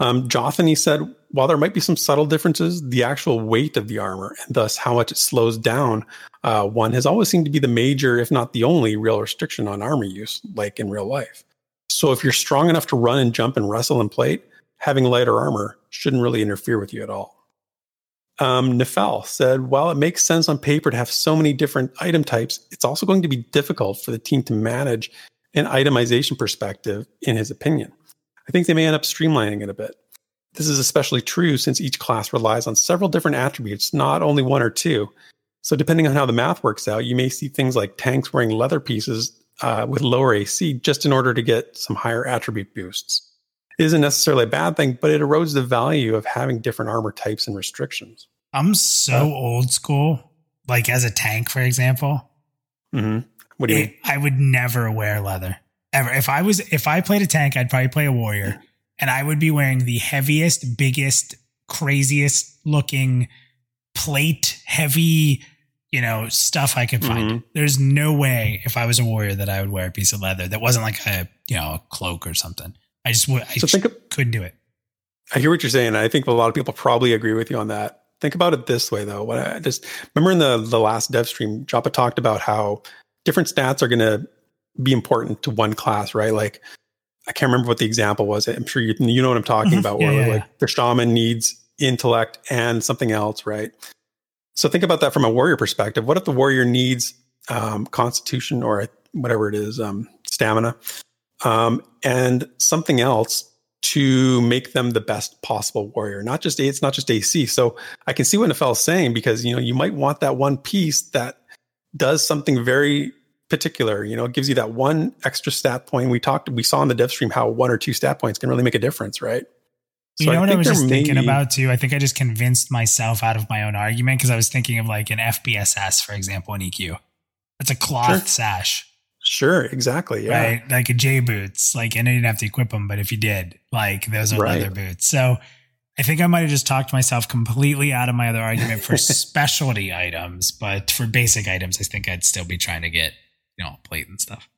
Um, Jothany said, while there might be some subtle differences, the actual weight of the armor and thus how much it slows down uh, one has always seemed to be the major, if not the only, real restriction on armor use, like in real life. So if you're strong enough to run and jump and wrestle and plate, having lighter armor shouldn't really interfere with you at all. Um, Nefel said, while it makes sense on paper to have so many different item types, it's also going to be difficult for the team to manage an itemization perspective, in his opinion. I think they may end up streamlining it a bit. This is especially true since each class relies on several different attributes, not only one or two. So, depending on how the math works out, you may see things like tanks wearing leather pieces uh, with lower AC just in order to get some higher attribute boosts. It isn't necessarily a bad thing, but it erodes the value of having different armor types and restrictions. I'm so old school. Like as a tank, for example. Mm-hmm. What do you it, mean? I would never wear leather ever. If I was, if I played a tank, I'd probably play a warrior, and I would be wearing the heaviest, biggest, craziest looking plate, heavy, you know, stuff I could find. Mhm. There's no way if I was a warrior that I would wear a piece of leather that wasn't like a, you know, a cloak or something. I just would. I So think of, couldn't do it. I hear what you're saying. I think a lot of people probably agree with you on that. Think about it this way, though. What I just remember in the the last dev stream, Joppa talked about how different stats are going to be important to one class, right? Like I can't remember what the example was. I'm sure you you know what I'm talking Mhm. about. Yeah, where yeah, like the shaman needs intellect and something else, right? So think about that from a warrior perspective. What if the warrior needs um, constitution or whatever it is, um, stamina, um, and something else to make them the best possible warrior? Not just it's not just AC. So I can see what Nafel is saying because you know you might want that one piece that does something very particular. You know, it gives you that one extra stat point. We talked, we saw in the dev stream how one or two stat points can really make a difference, right? You know what I was just thinking be- about too? I think I just convinced myself out of my own argument because I was thinking of like an FBSS, for example, an EQ. It's a cloth Sure. sash, Sure, exactly. Yeah. right? Like a J boots. Like, and I didn't have to equip them, but if you did, like those are Right. leather boots. So I think I might have just talked myself completely out of my other argument for specialty items, but for basic items, I think I'd still be trying to get, you know, plate and stuff.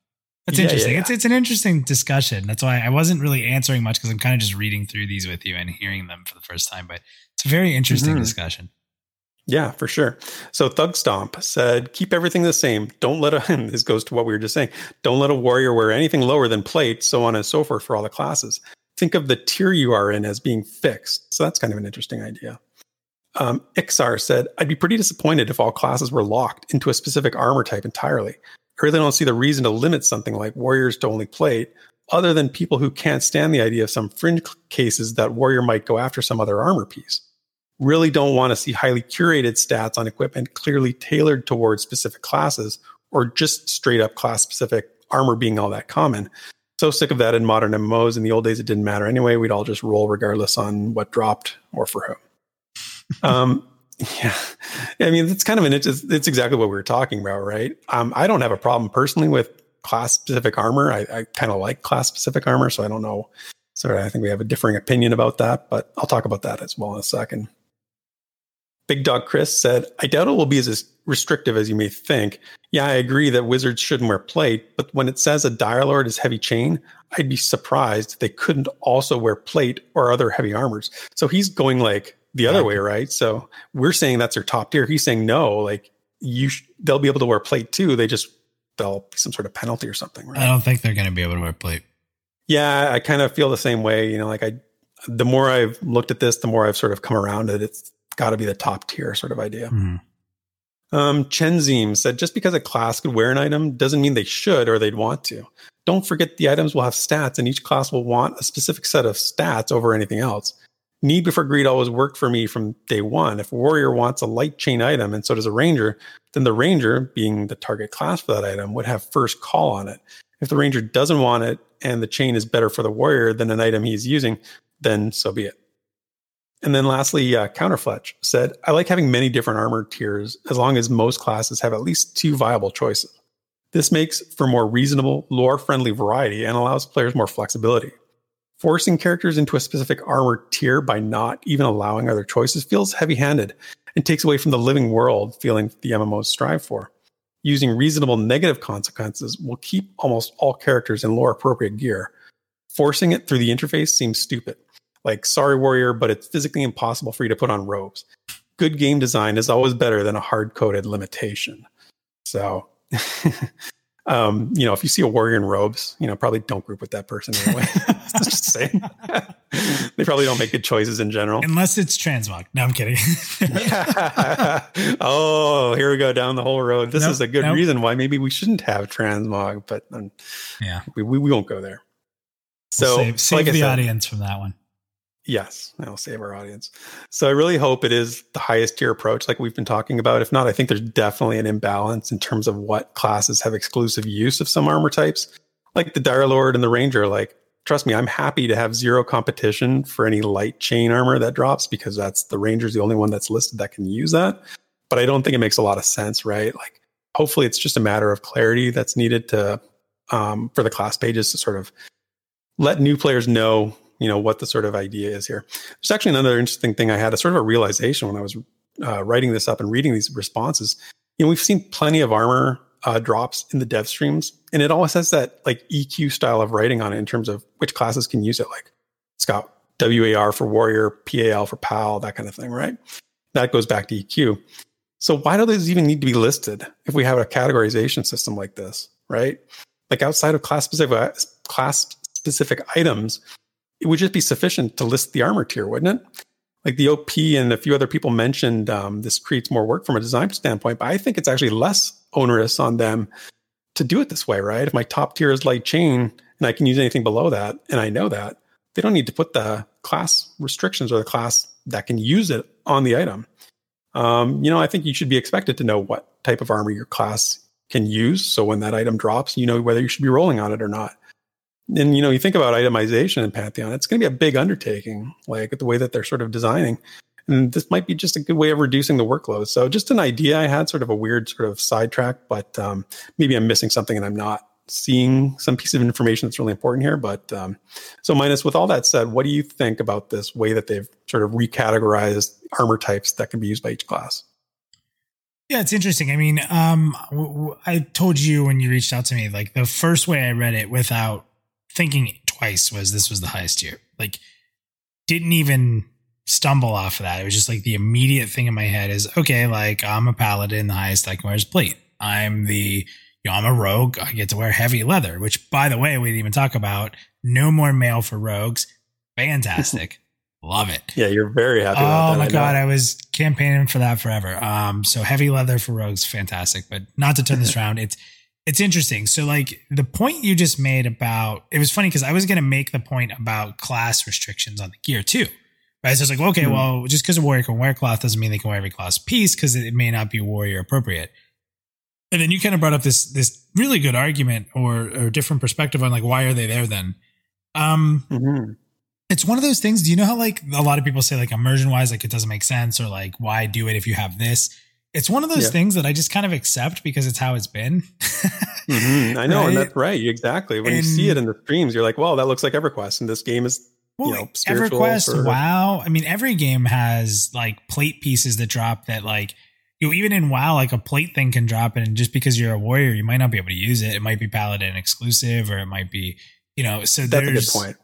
That's Yeah, yeah, interesting. yeah. It's it's an interesting discussion. That's why I wasn't really answering much because I'm kind of just reading through these with you and hearing them for the first time. But it's a very interesting Mhm. discussion. Yeah, for sure. So Thug Stomp said, keep everything the same. Don't let a, and this goes to what we were just saying, don't let a warrior wear anything lower than plate, so on and so forth for all the classes. Think of the tier you are in as being fixed. So that's kind of an interesting idea. Um, Ixar said, I'd be pretty disappointed if all classes were locked into a specific armor type entirely. I really don't see the reason to limit something like warriors to only plate, other than people who can't stand the idea of some fringe cases that warrior might go after some other armor piece really don't want to see highly curated stats on equipment clearly tailored towards specific classes or just straight up class specific armor being all that common. So sick of that in modern MMOs. In the old days, it didn't matter anyway. We'd all just roll regardless on what dropped or for whom. um, yeah, I mean, it's kind of an it's, it's exactly what we were talking about, right? Um, I don't have a problem personally with class specific armor. I, I kind of like class specific armor, so I don't know. Sorry, I think we have a differing opinion about that, but I'll talk about that as well in a second. Big Dog Chris said, I doubt it will be as restrictive as you may think. Yeah, I agree that wizards shouldn't wear plate, but when it says a Dire Lord is heavy chain, I'd be surprised they couldn't also wear plate or other heavy armors. So he's going like the other Yeah. way, right? So we're saying that's their top tier. He's saying no, like you, sh- they'll be able to wear plate too. They just they'll be some sort of penalty or something, right? I don't think they're going to be able to wear plate. Yeah, I kind of feel the same way. You know, like I, the more I've looked at this, the more I've sort of come around it. It's got to be the top tier sort of idea. Mhm. Um, Chenzim said, just because a class could wear an item doesn't mean they should or they'd want to. Don't forget the items will have stats and each class will want a specific set of stats over anything else. Need before greed always worked for me from day one. If a warrior wants a light chain item and so does a ranger, then the ranger, being the target class for that item, would have first call on it. If the ranger doesn't want it and the chain is better for the warrior than an item he's using, then so be it. And then lastly, uh, Counterfletch said, I like having many different armor tiers as long as most classes have at least two viable choices. This makes for more reasonable, lore friendly variety and allows players more flexibility. Forcing characters into a specific armor tier by not even allowing other choices feels heavy handed and takes away from the living world feeling the MMOs strive for. Using reasonable negative consequences will keep almost all characters in lore appropriate gear. Forcing it through the interface seems stupid. Like, sorry, warrior, but it's physically impossible for you to put on robes. Good game design is always better than a hard coded limitation. So, um, you know, if you see a warrior in robes, you know, probably don't group with that person anyway. Just saying. they probably don't make good choices in general. Unless it's transmog. No, I'm kidding. oh, here we go down the whole road. This Nope, is a good nope. reason why maybe we shouldn't have transmog, but um, yeah. we, we, we won't go there. We'll So, save, save like the said, audience from that one. Yes, that'll save our audience. So I really hope it is the highest tier approach, like we've been talking about. If not, I think there's definitely an imbalance in terms of what classes have exclusive use of some armor types, like the Dire Lord and the Ranger. Like, trust me, I'm happy to have zero competition for any light chain armor that drops because that's the Ranger's the only one that's listed that can use that. But I don't think it makes a lot of sense, right? Like, hopefully, it's just a matter of clarity that's needed to um, for the class pages to sort of let new players know you know what the sort of idea is here. There's actually another interesting thing i had a sort of a realization when i was uh, writing this up and reading these responses. You know we've seen plenty of armor uh, drops in the dev streams and it always has that like eq style of writing on it in terms of which classes can use it like it's got war for warrior pal for pal that kind of thing right? That goes back to eq so why do those even need to be listed if we have a categorization system like this right? Like outside of class specific class specific items it would just be sufficient to list the armor tier, wouldn't it? Like the OP and a few other people mentioned, um, this creates more work from a design standpoint, but I think it's actually less onerous on them to do it this way, right? If my top tier is light chain and I can use anything below that, and I know that, they don't need to put the class restrictions or the class that can use it on the item. Um, you know, I think you should be expected to know what type of armor your class can use. So when that item drops, you know whether you should be rolling on it or not and you know you think about itemization in pantheon it's going to be a big undertaking like the way that they're sort of designing. And this might be just a good way of reducing the workload. So just an idea i had sort of a weird sort of sidetrack but um, maybe i'm missing something and i'm not seeing some piece of information that's really important here but um, so minus with all that said what do you think about this way that they've sort of recategorized armor types that can be used by each class? Yeah, it's interesting. I mean, um, w- w- I told you when you reached out to me, like the first way I read it without thinking twice was this was the highest tier. Like, didn't even stumble off of that. It was just like the immediate thing in my head is okay, like I'm a paladin, the highest I can wear is plate. I'm the, you know, I'm a rogue. I get to wear heavy leather, which by the way, we didn't even talk about. No more mail for rogues. Fantastic. Love it. yeah you're very happy Oh my I god, I was campaigning for that forever. Um, so heavy leather for rogues, fantastic. But not to turn this around, it's it's interesting. So like the point you just made about it was funny because I was gonna make the point about class restrictions on the gear too. Right. So it's like, okay, Mhm. well, just because a warrior can wear cloth doesn't mean they can wear every class piece because it may not be warrior appropriate. And then you kind of brought up this this really good argument or or different perspective on like why are they there then? Um Mhm. it's one of those things. Do you know how like a lot of people say like immersion wise, like it doesn't make sense or like why do it if you have this? It's one of those Yeah. things that I just kind of accept because it's how it's been. Mhm. I know, and that's right. Exactly. When you see it in the streams, you're like, "Well, that looks like EverQuest," and this game is Well, you know, EverQuest, or- WoW. I mean, every game has like plate pieces that drop that like you know, even in WoW, like a plate thing can drop, and just because you're a warrior, you might not be able to use it. It might be Paladin exclusive, or it might be, you know. So That's a good point.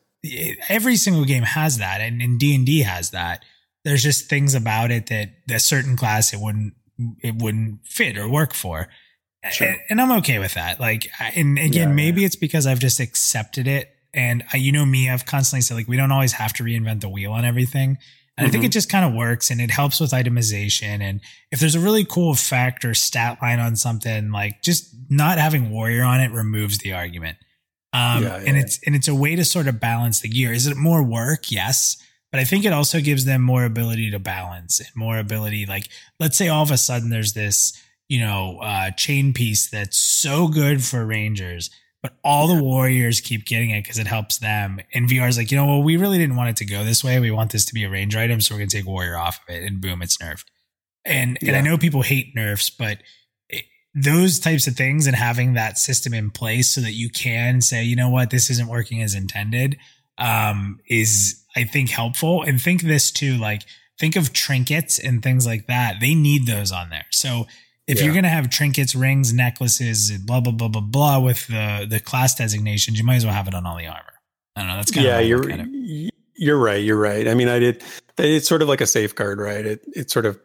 every single game has that, and in D and D has that. There's just things about it that a certain class it wouldn't it wouldn't fit or work for. Sure. And, I'm okay with that. Like, and again, Yeah, maybe it's because I've just accepted it. And I, you know me, I've constantly said like we don't always have to reinvent the wheel on everything. And I think Mhm. it just kind of works and it helps with itemization. And if there's a really cool effect or stat line on something, like just not having warrior on it removes the argument. Um, Yeah, yeah, and yeah. it's and it's a way to sort of balance the gear. Is it more work? Yes. But I think it also gives them more ability to balance and more ability. Like, let's say all of a sudden there's this, you know, uh, chain piece that's so good for rangers, but all the warriors keep getting it because it helps them. And VR is like, you know, well, we really didn't want it to go this way. We want this to be a ranger item, so we're gonna take warrior off of it, and boom, it's nerfed. And and I know people hate nerfs, but it, those types of things and having that system in place so that you can say, you know what, this isn't working as intended, um, is I think helpful. And think this too, like think of trinkets and things like that. They need those on there. So if Yeah. you're gonna have trinkets, rings, necklaces, blah blah blah blah blah with the the class designations, you might as well have it on all the armor. I don't know. That's kind yeah, of you're you're right. You're right. I mean, I did. It's sort of like a safeguard, right? It it's sort of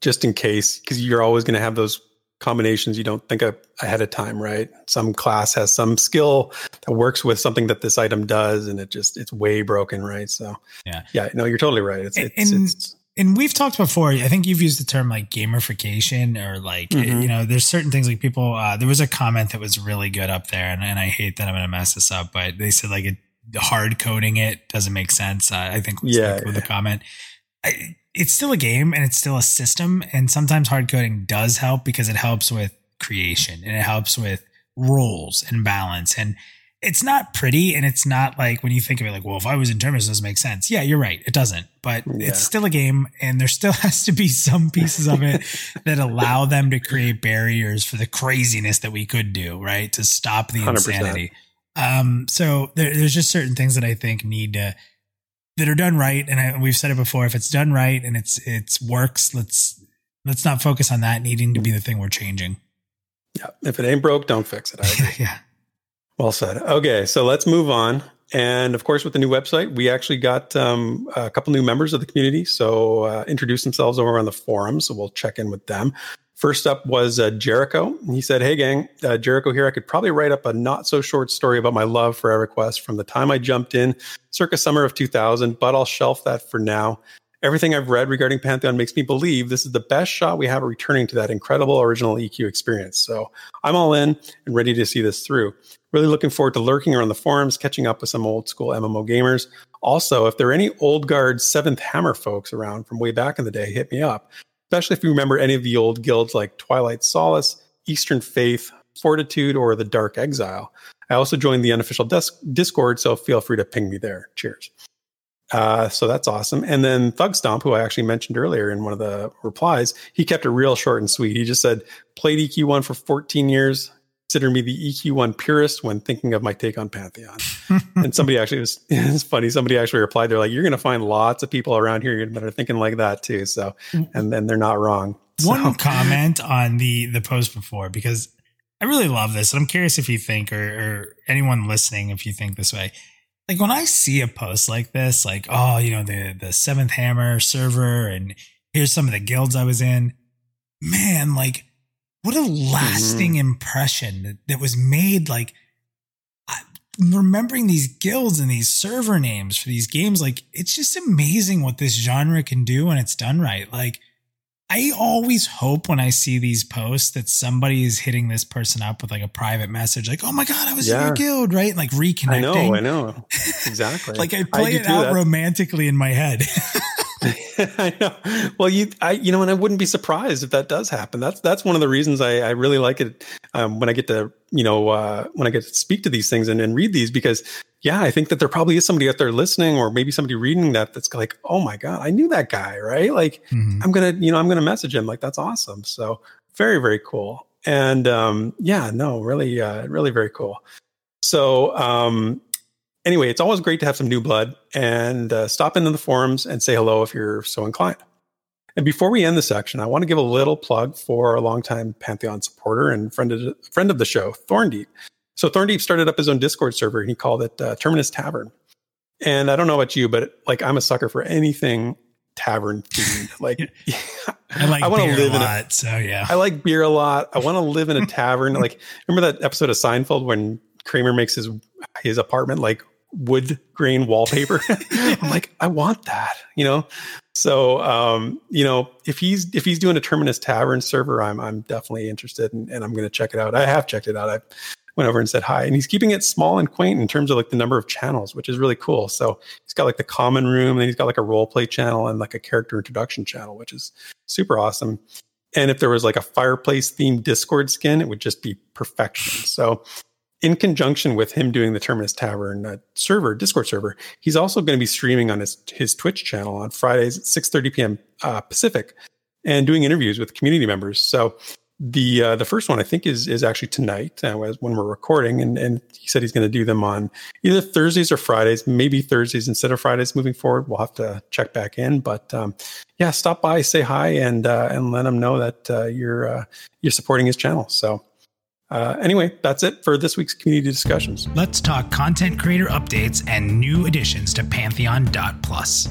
just in case because you're always going to have those combinations you don't think of ahead of time, right? Some class has some skill that works with something that this item does, and it just it's way broken, right? So Yeah. yeah. No, you're totally right. It's And- it's, and- it's and we've talked before. I think you've used the term like gamification or like Mhm. you know, there's certain things like people. Uh, there was a comment that was really good up there, and, and I hate that I'm going to mess this up, but they said like it, hard coding it doesn't make sense. Uh, I think was Yeah, like with yeah. the comment. I, it's still a game and it's still a system, and sometimes hard coding does help because it helps with creation and it helps with rules and balance. And it's not pretty and it's not like when you think of it like well if i was in terminus it doesn't make sense? Yeah you're right. It doesn't. But Yeah. it's still a game and there still has to be some pieces of it that allow them to create barriers for the craziness that we could do right? To stop the 100%. insanity. Um so there, there's just certain things that i think need to that are done right and I, we've said it before if it's done right and it's it's works let's let's not focus on that needing to be the thing we're changing yeah. If it ain't broke, don't fix it. Yeah Well said. Okay, so let's move on. And of course, with the new website, we actually got um, a couple new members of the community. So uh, introduce themselves over on the forum. So we'll check in with them. First up was uh, Jericho. He said, "Hey gang, uh, Jericho here. I could probably write up a not so short story about my love for EverQuest from the time I jumped in, circa summer of 2000. But I'll shelf that for now. Everything I've read regarding Pantheon makes me believe this is the best shot we have at returning to that incredible original EQ experience. So I'm all in and ready to see this through." Really looking forward to lurking around the forums, catching up with some old school MMO gamers. Also, if there are any old guard Seventh Hammer folks around from way back in the day, hit me up. Especially if you remember any of the old guilds like Twilight Solace, Eastern Faith, Fortitude, or the Dark Exile. I also joined the unofficial des- Discord, so feel free to ping me there. Cheers. Uh, so that's awesome. And then Thug Stomp, who I actually mentioned earlier in one of the replies, he kept it real short and sweet. He just said, played EQ1 for 14 years, consider me the EQ1 purist when thinking of my take on Pantheon. and somebody actually was it's funny. Somebody actually replied, they're like, You're gonna find lots of people around here that are thinking like that too. So mm. and then they're not wrong. So, one comment on the the post before because I really love this, and I'm curious if you think or, or anyone listening if you think this way. Like when I see a post like this, like oh, you know the the Seventh Hammer server, and here's some of the guilds I was in. Man, like what a lasting mm-hmm. impression that, that was made. Like I, remembering these guilds and these server names for these games, like it's just amazing what this genre can do when it's done right. Like I always hope when I see these posts that somebody is hitting this person up with like a private message, like, "Oh my god, I was in Yeah. your guild," right? Like reconnecting. I know, I know. Exactly. Like I play do it out That's- romantically in my head. I know. Well, you, I, you know, and I wouldn't be surprised if that does happen. That's that's one of the reasons I, I really like it um, when I get to, you know, uh, when I get to speak to these things and, and read these because, yeah, I think that there probably is somebody out there listening or maybe somebody reading that that's like, oh my god, I knew that guy, right? Like, Mhm. I'm gonna, you know, I'm gonna message him. Like, that's awesome. So very, very cool. And um, yeah, no, really, uh, really very cool. So um, anyway, it's always great to have some new blood and uh, stop into the forums and say hello if you're so inclined. And before we end the section, I want to give a little plug for a longtime Pantheon supporter and friend of, friend of the show, Thorndeep. So Thorndeep started up his own Discord server and he called it uh, Terminus Tavern. And I don't know about you, but like I'm a sucker for anything tavern themed. Like I like wanna beer live a in lot, so yeah. I like beer a lot. I want to live in a tavern. like remember that episode of Seinfeld when Kramer makes his his apartment like wood grain wallpaper? I'm like, I want that, you know. So um, you know, if he's if he's doing a Terminus Tavern server, I'm I'm definitely interested and, and I'm gonna check it out. I have checked it out. I went over and said hi. And he's keeping it small and quaint in terms of like the number of channels, which is really cool. So he's got like the common room, and he's got like a role play channel and like a character introduction channel, which is super awesome. And if there was like a fireplace themed Discord skin, it would just be perfection. So, in conjunction with him doing the Terminus Tavern uh, server, Discord server, he's also going to be streaming on his his Twitch channel on Fridays at 6:30 p.m. Uh, Pacific, and doing interviews with community members. So, the uh, the first one I think is is actually tonight uh, when we're recording, and and he said he's going to do them on either Thursdays or Fridays, maybe Thursdays instead of Fridays moving forward. We'll have to check back in, but um, yeah, stop by, say hi, and uh, and let him know that uh, you're uh, you're supporting his channel. So Uh, anyway, that's it for this week's community discussions. Let's talk content creator updates and new additions to Pantheon.plus.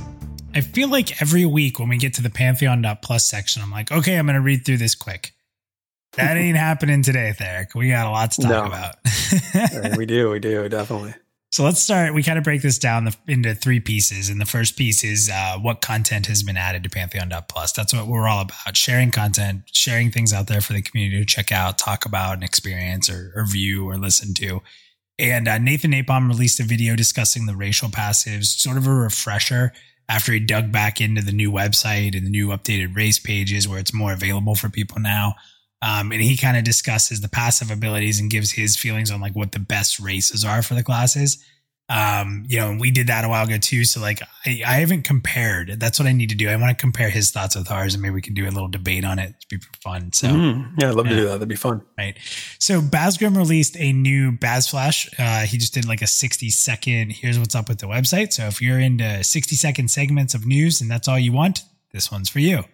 I feel like every week when we get to the Pantheon.plus section, I'm like, okay, I'm going to read through this quick. That ain't happening today, Therek. We got a lot to talk No. about. we do, we do, definitely. So let's start. We kind of break this down into three pieces. And the first piece is uh, what content has been added to Pantheon.plus. That's what we're all about sharing content, sharing things out there for the community to check out, talk about, and experience or, or view or listen to. And uh, Nathan Napalm released a video discussing the racial passives, sort of a refresher after he dug back into the new website and the new updated race pages where it's more available for people now. Um, and he kind of discusses the passive abilities and gives his feelings on like what the best races are for the classes. Um, you know, and we did that a while ago too. So like, I, I haven't compared. That's what I need to do. I want to compare his thoughts with ours, and maybe we can do a little debate on it. It'd be fun. So. Mhm. Yeah, I'd love to do that. That'd be fun. Right. So Basgrim released a new Baz Flash. Uh, he just did like a 60 second, here's what's up with the website. So if you're into 60 second segments of news and that's all you want, this one's for you.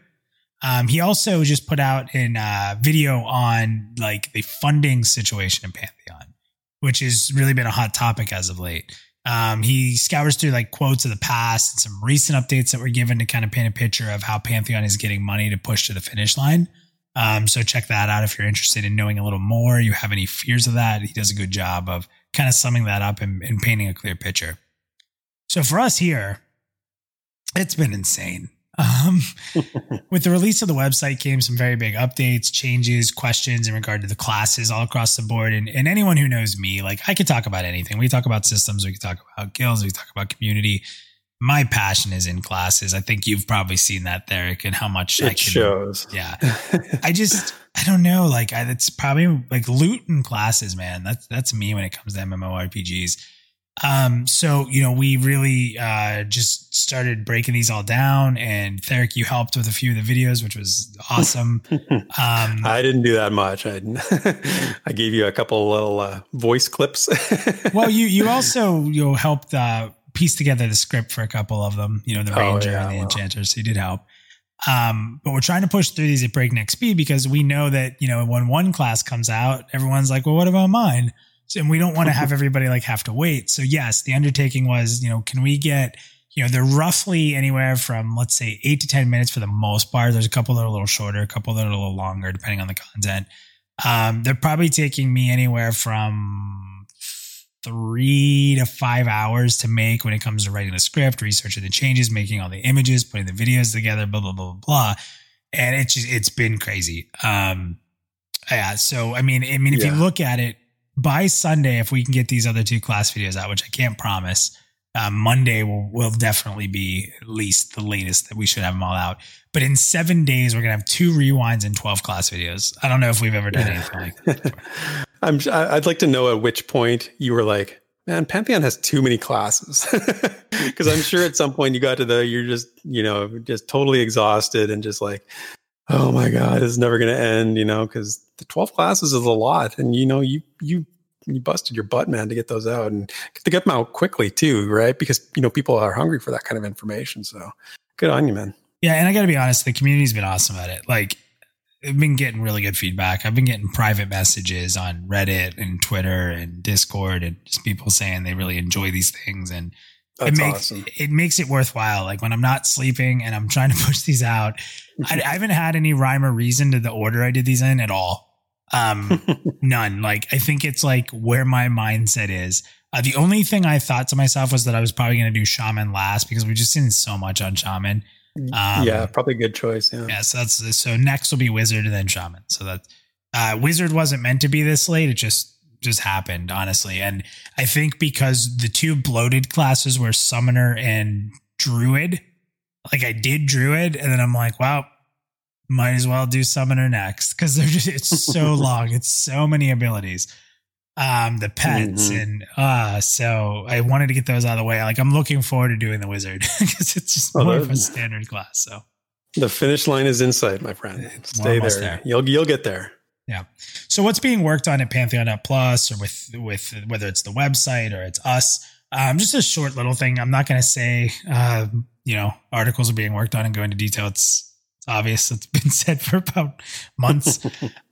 Um, he also just put out a uh, video on like the funding situation in Pantheon, which has really been a hot topic as of late. Um, he scours through like quotes of the past and some recent updates that were given to kind of paint a picture of how Pantheon is getting money to push to the finish line. Um, so check that out if you're interested in knowing a little more. You have any fears of that? He does a good job of kind of summing that up and, and painting a clear picture. So for us here, it's been insane. Um, with the release of the website came some very big updates, changes, questions in regard to the classes all across the board. And, and anyone who knows me, like I could talk about anything. We talk about systems, we could talk about guilds, we could talk about community. My passion is in classes. I think you've probably seen that, Therek, and how much I It can shows. yeah. I just I don't know. Like I, it's probably like loot and classes, man. That's that's me when it comes to MMORPGs. Um, so you know, we really uh just started breaking these all down, and Therek, you helped with a few of the videos, which was awesome. Um, I didn't do that much. I, I gave you a couple little uh, voice clips. well, you you also you know, helped uh piece together the script for a couple of them. You know, the Oh, ranger yeah, and the well. enchanter. So you did help. Um, but we're trying to push through these at breakneck speed because we know that you know when one class comes out, everyone's like, "Well, what about mine?" And we don't want to have everybody like have to wait. So yes, the undertaking was, you know, can we get, you know, they're roughly anywhere from let's say eight to ten minutes for the most part. There's a couple that are a little shorter, a couple that are a little longer, depending on the content. Um, they're probably taking me anywhere from three to five hours to make when it comes to writing the script, researching the changes, making all the images, putting the videos together, blah, blah, blah, blah, blah. And it's just, it's been crazy. Um, yeah. So, I mean, I mean, if you look at it by Sunday, if we can get these other two class videos out, which I can't promise, um, Monday will, will definitely be at least the latest that we should have them all out. But in seven days, we're going to have two rewinds and 12 class videos. I don't know if we've ever done anything like that. I'm. I'd like to know at which point you were like, "Man, Pantheon has too many classes," because I'm sure at some point you got to the you're just you know just totally exhausted and just like, "Oh my god, it's never going to end," you know, because the 12 classes is a lot, and you know you you you busted your butt, man, to get those out and to get them out quickly too, right? Because you know people are hungry for that kind of information. So good on you, man. Yeah, and I got to be honest, the community's been awesome at it. Like, I've been getting really good feedback. I've been getting private messages on Reddit and Twitter and Discord, and just people saying they really enjoy these things, and That's it makes awesome. it makes it worthwhile. Like when I'm not sleeping and I'm trying to push these out, I, I haven't had any rhyme or reason to the order I did these in at all. Um, none. Like I think it's like where my mindset is. Uh, the only thing I thought to myself was that I was probably going to do shaman last because we've just seen so much on shaman. Um, yeah, probably a good choice. Yeah. Yeah, so that's so next will be wizard and then shaman. So that uh, wizard wasn't meant to be this late. It just just happened, honestly. And I think because the two bloated classes were summoner and druid, like I did druid, and then I'm like, wow, might as well do summoner next because they're just it's so long. It's so many abilities. Um, the pets Mhm. and uh so I wanted to get those out of the way. Like I'm looking forward to doing the wizard because it's just Oh, more of a standard class. So The finish line is in sight, my friend. Stay there. there. You'll you'll get there. Yeah. So what's being worked on at Pantheon Plus or with with whether it's the website or it's us? Um, just a short little thing. I'm not going to say uh, you know articles are being worked on and go into detail. It's It's obvious. It's been said for about months.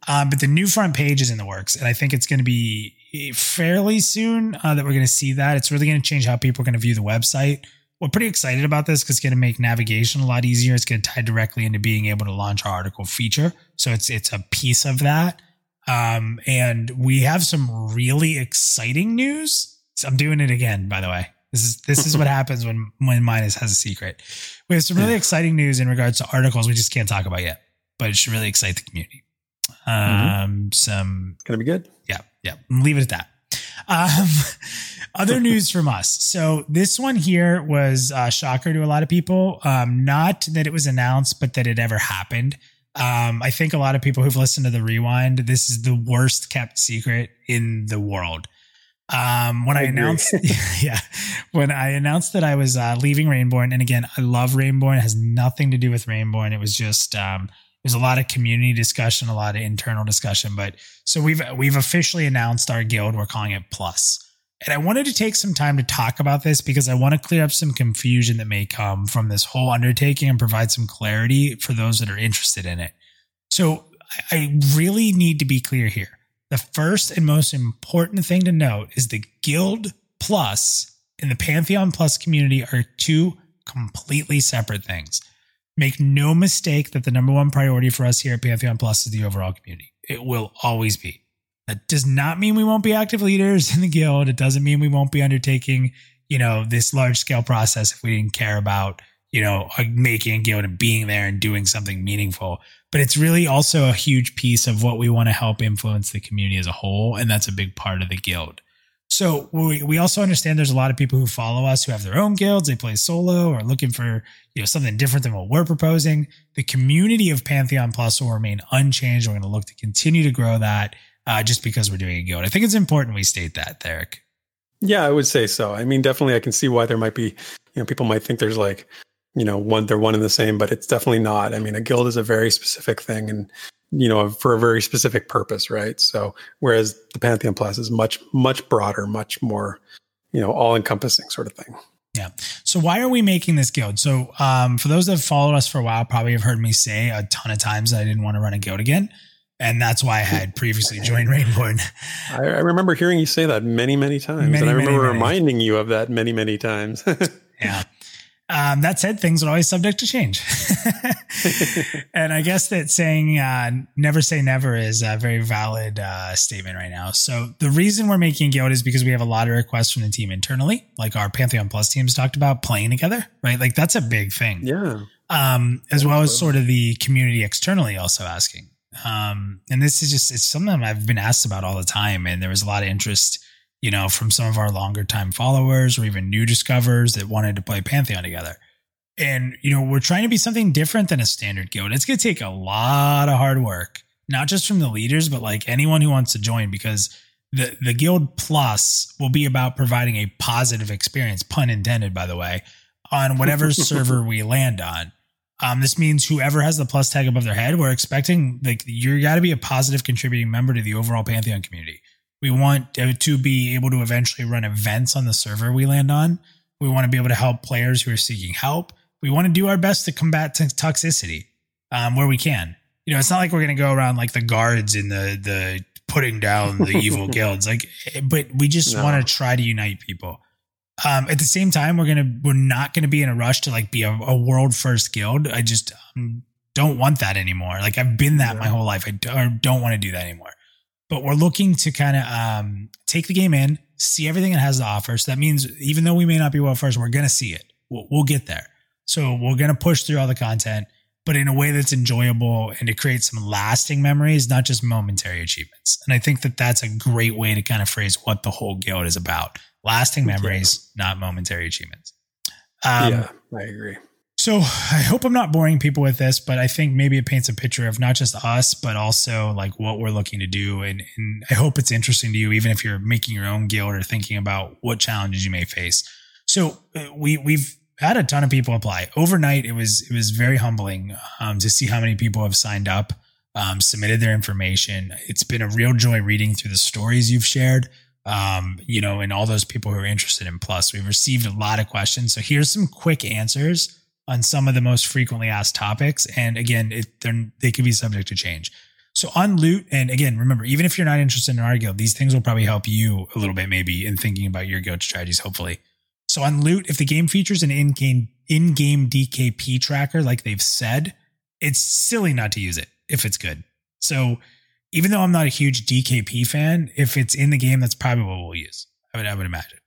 um, but the new front page is in the works, and I think it's going to be fairly soon uh, that we're going to see that. It's really going to change how people are going to view the website. We're pretty excited about this because it's going to make navigation a lot easier. It's going to tie directly into being able to launch our article feature. So it's it's a piece of that. Um, and we have some really exciting news. I'm doing it again, by the way. This is this is what happens when when Minus has a secret. We have some really exciting news in regards to articles we just can't talk about yet, but it should really excite the community. Um, mm-hmm. some gonna be good. Yeah, yeah. Leave it at that. Um, other news from us. So this one here was a shocker to a lot of people. Um, not that it was announced, but that it ever happened. Um, I think a lot of people who've listened to the rewind, this is the worst kept secret in the world. Um, when I, I announced, yeah, when I announced that I was uh, leaving Rainborn, and again, I love Rainborn. It has nothing to do with Rainborn. It was just um, there's a lot of community discussion, a lot of internal discussion. But so we've we've officially announced our guild. We're calling it Plus. And I wanted to take some time to talk about this because I want to clear up some confusion that may come from this whole undertaking and provide some clarity for those that are interested in it. So I really need to be clear here. The first and most important thing to note is the Guild Plus and the Pantheon Plus community are two completely separate things. Make no mistake that the number one priority for us here at Pantheon Plus is the overall community. It will always be. That does not mean we won't be active leaders in the guild. It doesn't mean we won't be undertaking, you know, this large scale process if we didn't care about, you know, uh, making a guild and being there and doing something meaningful. But it's really also a huge piece of what we want to help influence the community as a whole. And that's a big part of the guild. So we, we also understand there's a lot of people who follow us who have their own guilds. They play solo or looking for you know something different than what we're proposing. The community of Pantheon Plus will remain unchanged. We're going to look to continue to grow that uh, just because we're doing a guild. I think it's important we state that, Therek. Yeah, I would say so. I mean, definitely, I can see why there might be, you know, people might think there's like, you know, one they're one and the same, but it's definitely not. I mean, a guild is a very specific thing, and you know, for a very specific purpose, right? So whereas the Pantheon Plus is much, much broader, much more, you know, all encompassing sort of thing. Yeah. So why are we making this guild? So um, for those that have followed us for a while, probably have heard me say a ton of times that I didn't want to run a guild again. And that's why I had previously joined Rainborn. I, I remember hearing you say that many, many times. Many, and I remember many, reminding many. you of that many, many times. yeah. Um, that said, things are always subject to change. and I guess that saying uh, never say never is a very valid uh, statement right now. So the reason we're making Guild is because we have a lot of requests from the team internally, like our Pantheon Plus teams talked about playing together, right? Like that's a big thing. Yeah. Um, as well as sort of the community externally also asking. Um, and this is just, it's something I've been asked about all the time. And there was a lot of interest you know, from some of our longer time followers or even new discoverers that wanted to play Pantheon together. And, you know, we're trying to be something different than a standard guild. It's going to take a lot of hard work, not just from the leaders, but like anyone who wants to join because the, the guild plus will be about providing a positive experience, pun intended, by the way, on whatever server we land on. Um, this means whoever has the plus tag above their head, we're expecting like you got to be a positive contributing member to the overall Pantheon community. We want to be able to eventually run events on the server we land on. We want to be able to help players who are seeking help. We want to do our best to combat toxicity um, where we can. You know, it's not like we're going to go around like the guards in the the putting down the evil guilds. Like, but we just no. want to try to unite people. Um, at the same time, we're gonna we're not gonna be in a rush to like be a, a world first guild. I just um, don't want that anymore. Like I've been that yeah. my whole life. I don't, don't want to do that anymore but we're looking to kind of um, take the game in, see everything it has to offer. So that means even though we may not be well first, we're going to see it. We'll, we'll get there. So we're going to push through all the content, but in a way that's enjoyable and to create some lasting memories, not just momentary achievements. And I think that that's a great way to kind of phrase what the whole guild is about lasting memories, yeah. not momentary achievements. Um, yeah, I agree. So I hope I'm not boring people with this, but I think maybe it paints a picture of not just us, but also like what we're looking to do. And, and I hope it's interesting to you, even if you're making your own guild or thinking about what challenges you may face. So uh, we we've had a ton of people apply overnight. It was it was very humbling um, to see how many people have signed up, um, submitted their information. It's been a real joy reading through the stories you've shared. Um, you know, and all those people who are interested in Plus. We've received a lot of questions. So here's some quick answers on some of the most frequently asked topics. And again, it, they could be subject to change. So on loot, and again, remember, even if you're not interested in our guild, these things will probably help you a little bit, maybe in thinking about your guild strategies. Hopefully, so on loot, if the game features an in-game in-game DKP tracker, like they've said, it's silly not to use it if it's good. So even though I'm not a huge DKP fan, if it's in the game, that's probably what we'll use. I would I would imagine.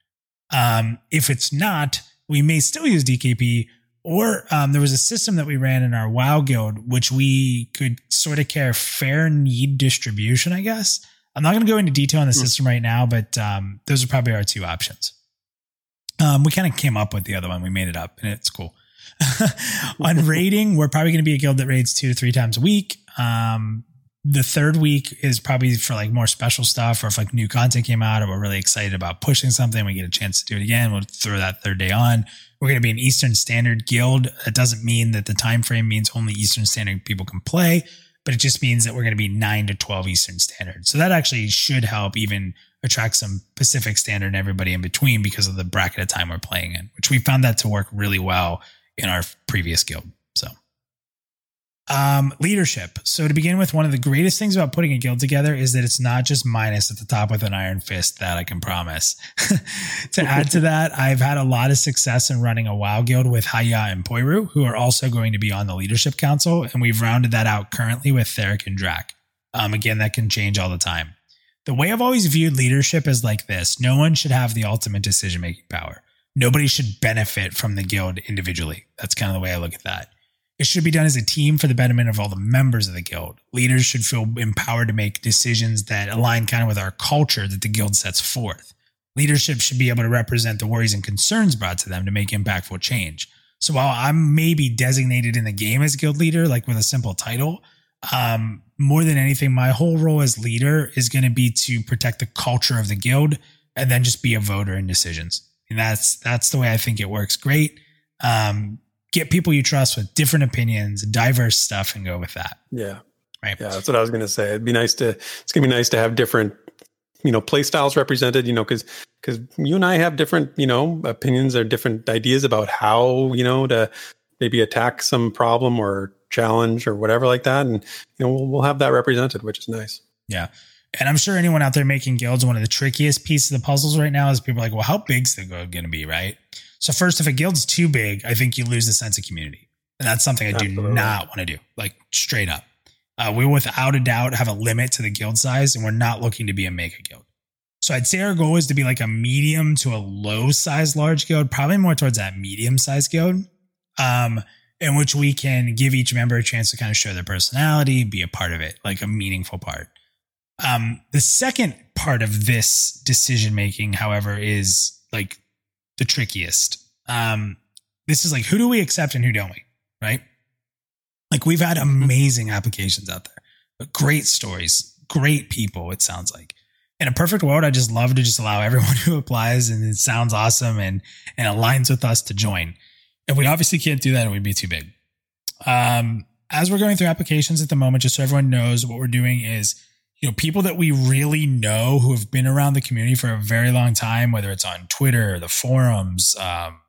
Um, if it's not, we may still use DKP. Or um, there was a system that we ran in our WoW guild, which we could sort of care fair need distribution, I guess. I'm not going to go into detail on the hmm. system right now, but um, those are probably our two options. Um, we kind of came up with the other one. We made it up and it's cool. on raiding, we're probably going to be a guild that raids two to three times a week. Um, the third week is probably for like more special stuff or if like new content came out or we're really excited about pushing something, we get a chance to do it again. We'll throw that third day on. We're going to be an Eastern Standard guild. It doesn't mean that the time frame means only Eastern Standard people can play, but it just means that we're going to be 9 to 12 Eastern Standard. So that actually should help even attract some Pacific Standard and everybody in between because of the bracket of time we're playing in, which we found that to work really well in our previous guild. So, um, leadership. So, to begin with, one of the greatest things about putting a guild together is that it's not just minus at the top with an iron fist. That I can promise. to add to that, I've had a lot of success in running a WoW guild with Haya and Poiru, who are also going to be on the leadership council, and we've rounded that out currently with Therek and Drac. Um, again, that can change all the time. The way I've always viewed leadership is like this no one should have the ultimate decision making power. Nobody should benefit from the guild individually. That's kind of the way I look at that. It should be done as a team for the betterment of all the members of the guild. Leaders should feel empowered to make decisions that align kind of with our culture that the guild sets forth. Leadership should be able to represent the worries and concerns brought to them to make impactful change. So while I'm maybe designated in the game as guild leader, like with a simple title, um, more than anything, my whole role as leader is going to be to protect the culture of the guild and then just be a voter in decisions. And that's that's the way I think it works. Great. Um, get people you trust with different opinions, diverse stuff, and go with that. Yeah. Right. Yeah, that's what I was going to say. It'd be nice to. It's going to be nice to have different, you know, play styles represented. You know, because because you and I have different, you know, opinions or different ideas about how you know to maybe attack some problem or challenge or whatever like that. And, you know, we'll, we'll have that represented, which is nice. Yeah. And I'm sure anyone out there making guilds, one of the trickiest pieces of the puzzles right now is people are like, well, how big's the guild going to be? Right. So first, if a guild's too big, I think you lose the sense of community. And that's something I Absolutely. do not want to do, like straight up. Uh, we without a doubt have a limit to the guild size and we're not looking to be a mega guild. So I'd say our goal is to be like a medium to a low size large guild, probably more towards that medium size guild. Um, in which we can give each member a chance to kind of show their personality, be a part of it, like a meaningful part. Um, the second part of this decision making, however, is like the trickiest. Um, this is like who do we accept and who don't we, right? Like we've had amazing applications out there, but great stories, great people. It sounds like in a perfect world, I just love to just allow everyone who applies and it sounds awesome and and aligns with us to join. And we obviously can't do that, it would be too big. Um, as we're going through applications at the moment, just so everyone knows what we're doing is, you know, people that we really know who have been around the community for a very long time, whether it's on Twitter, the forums, um,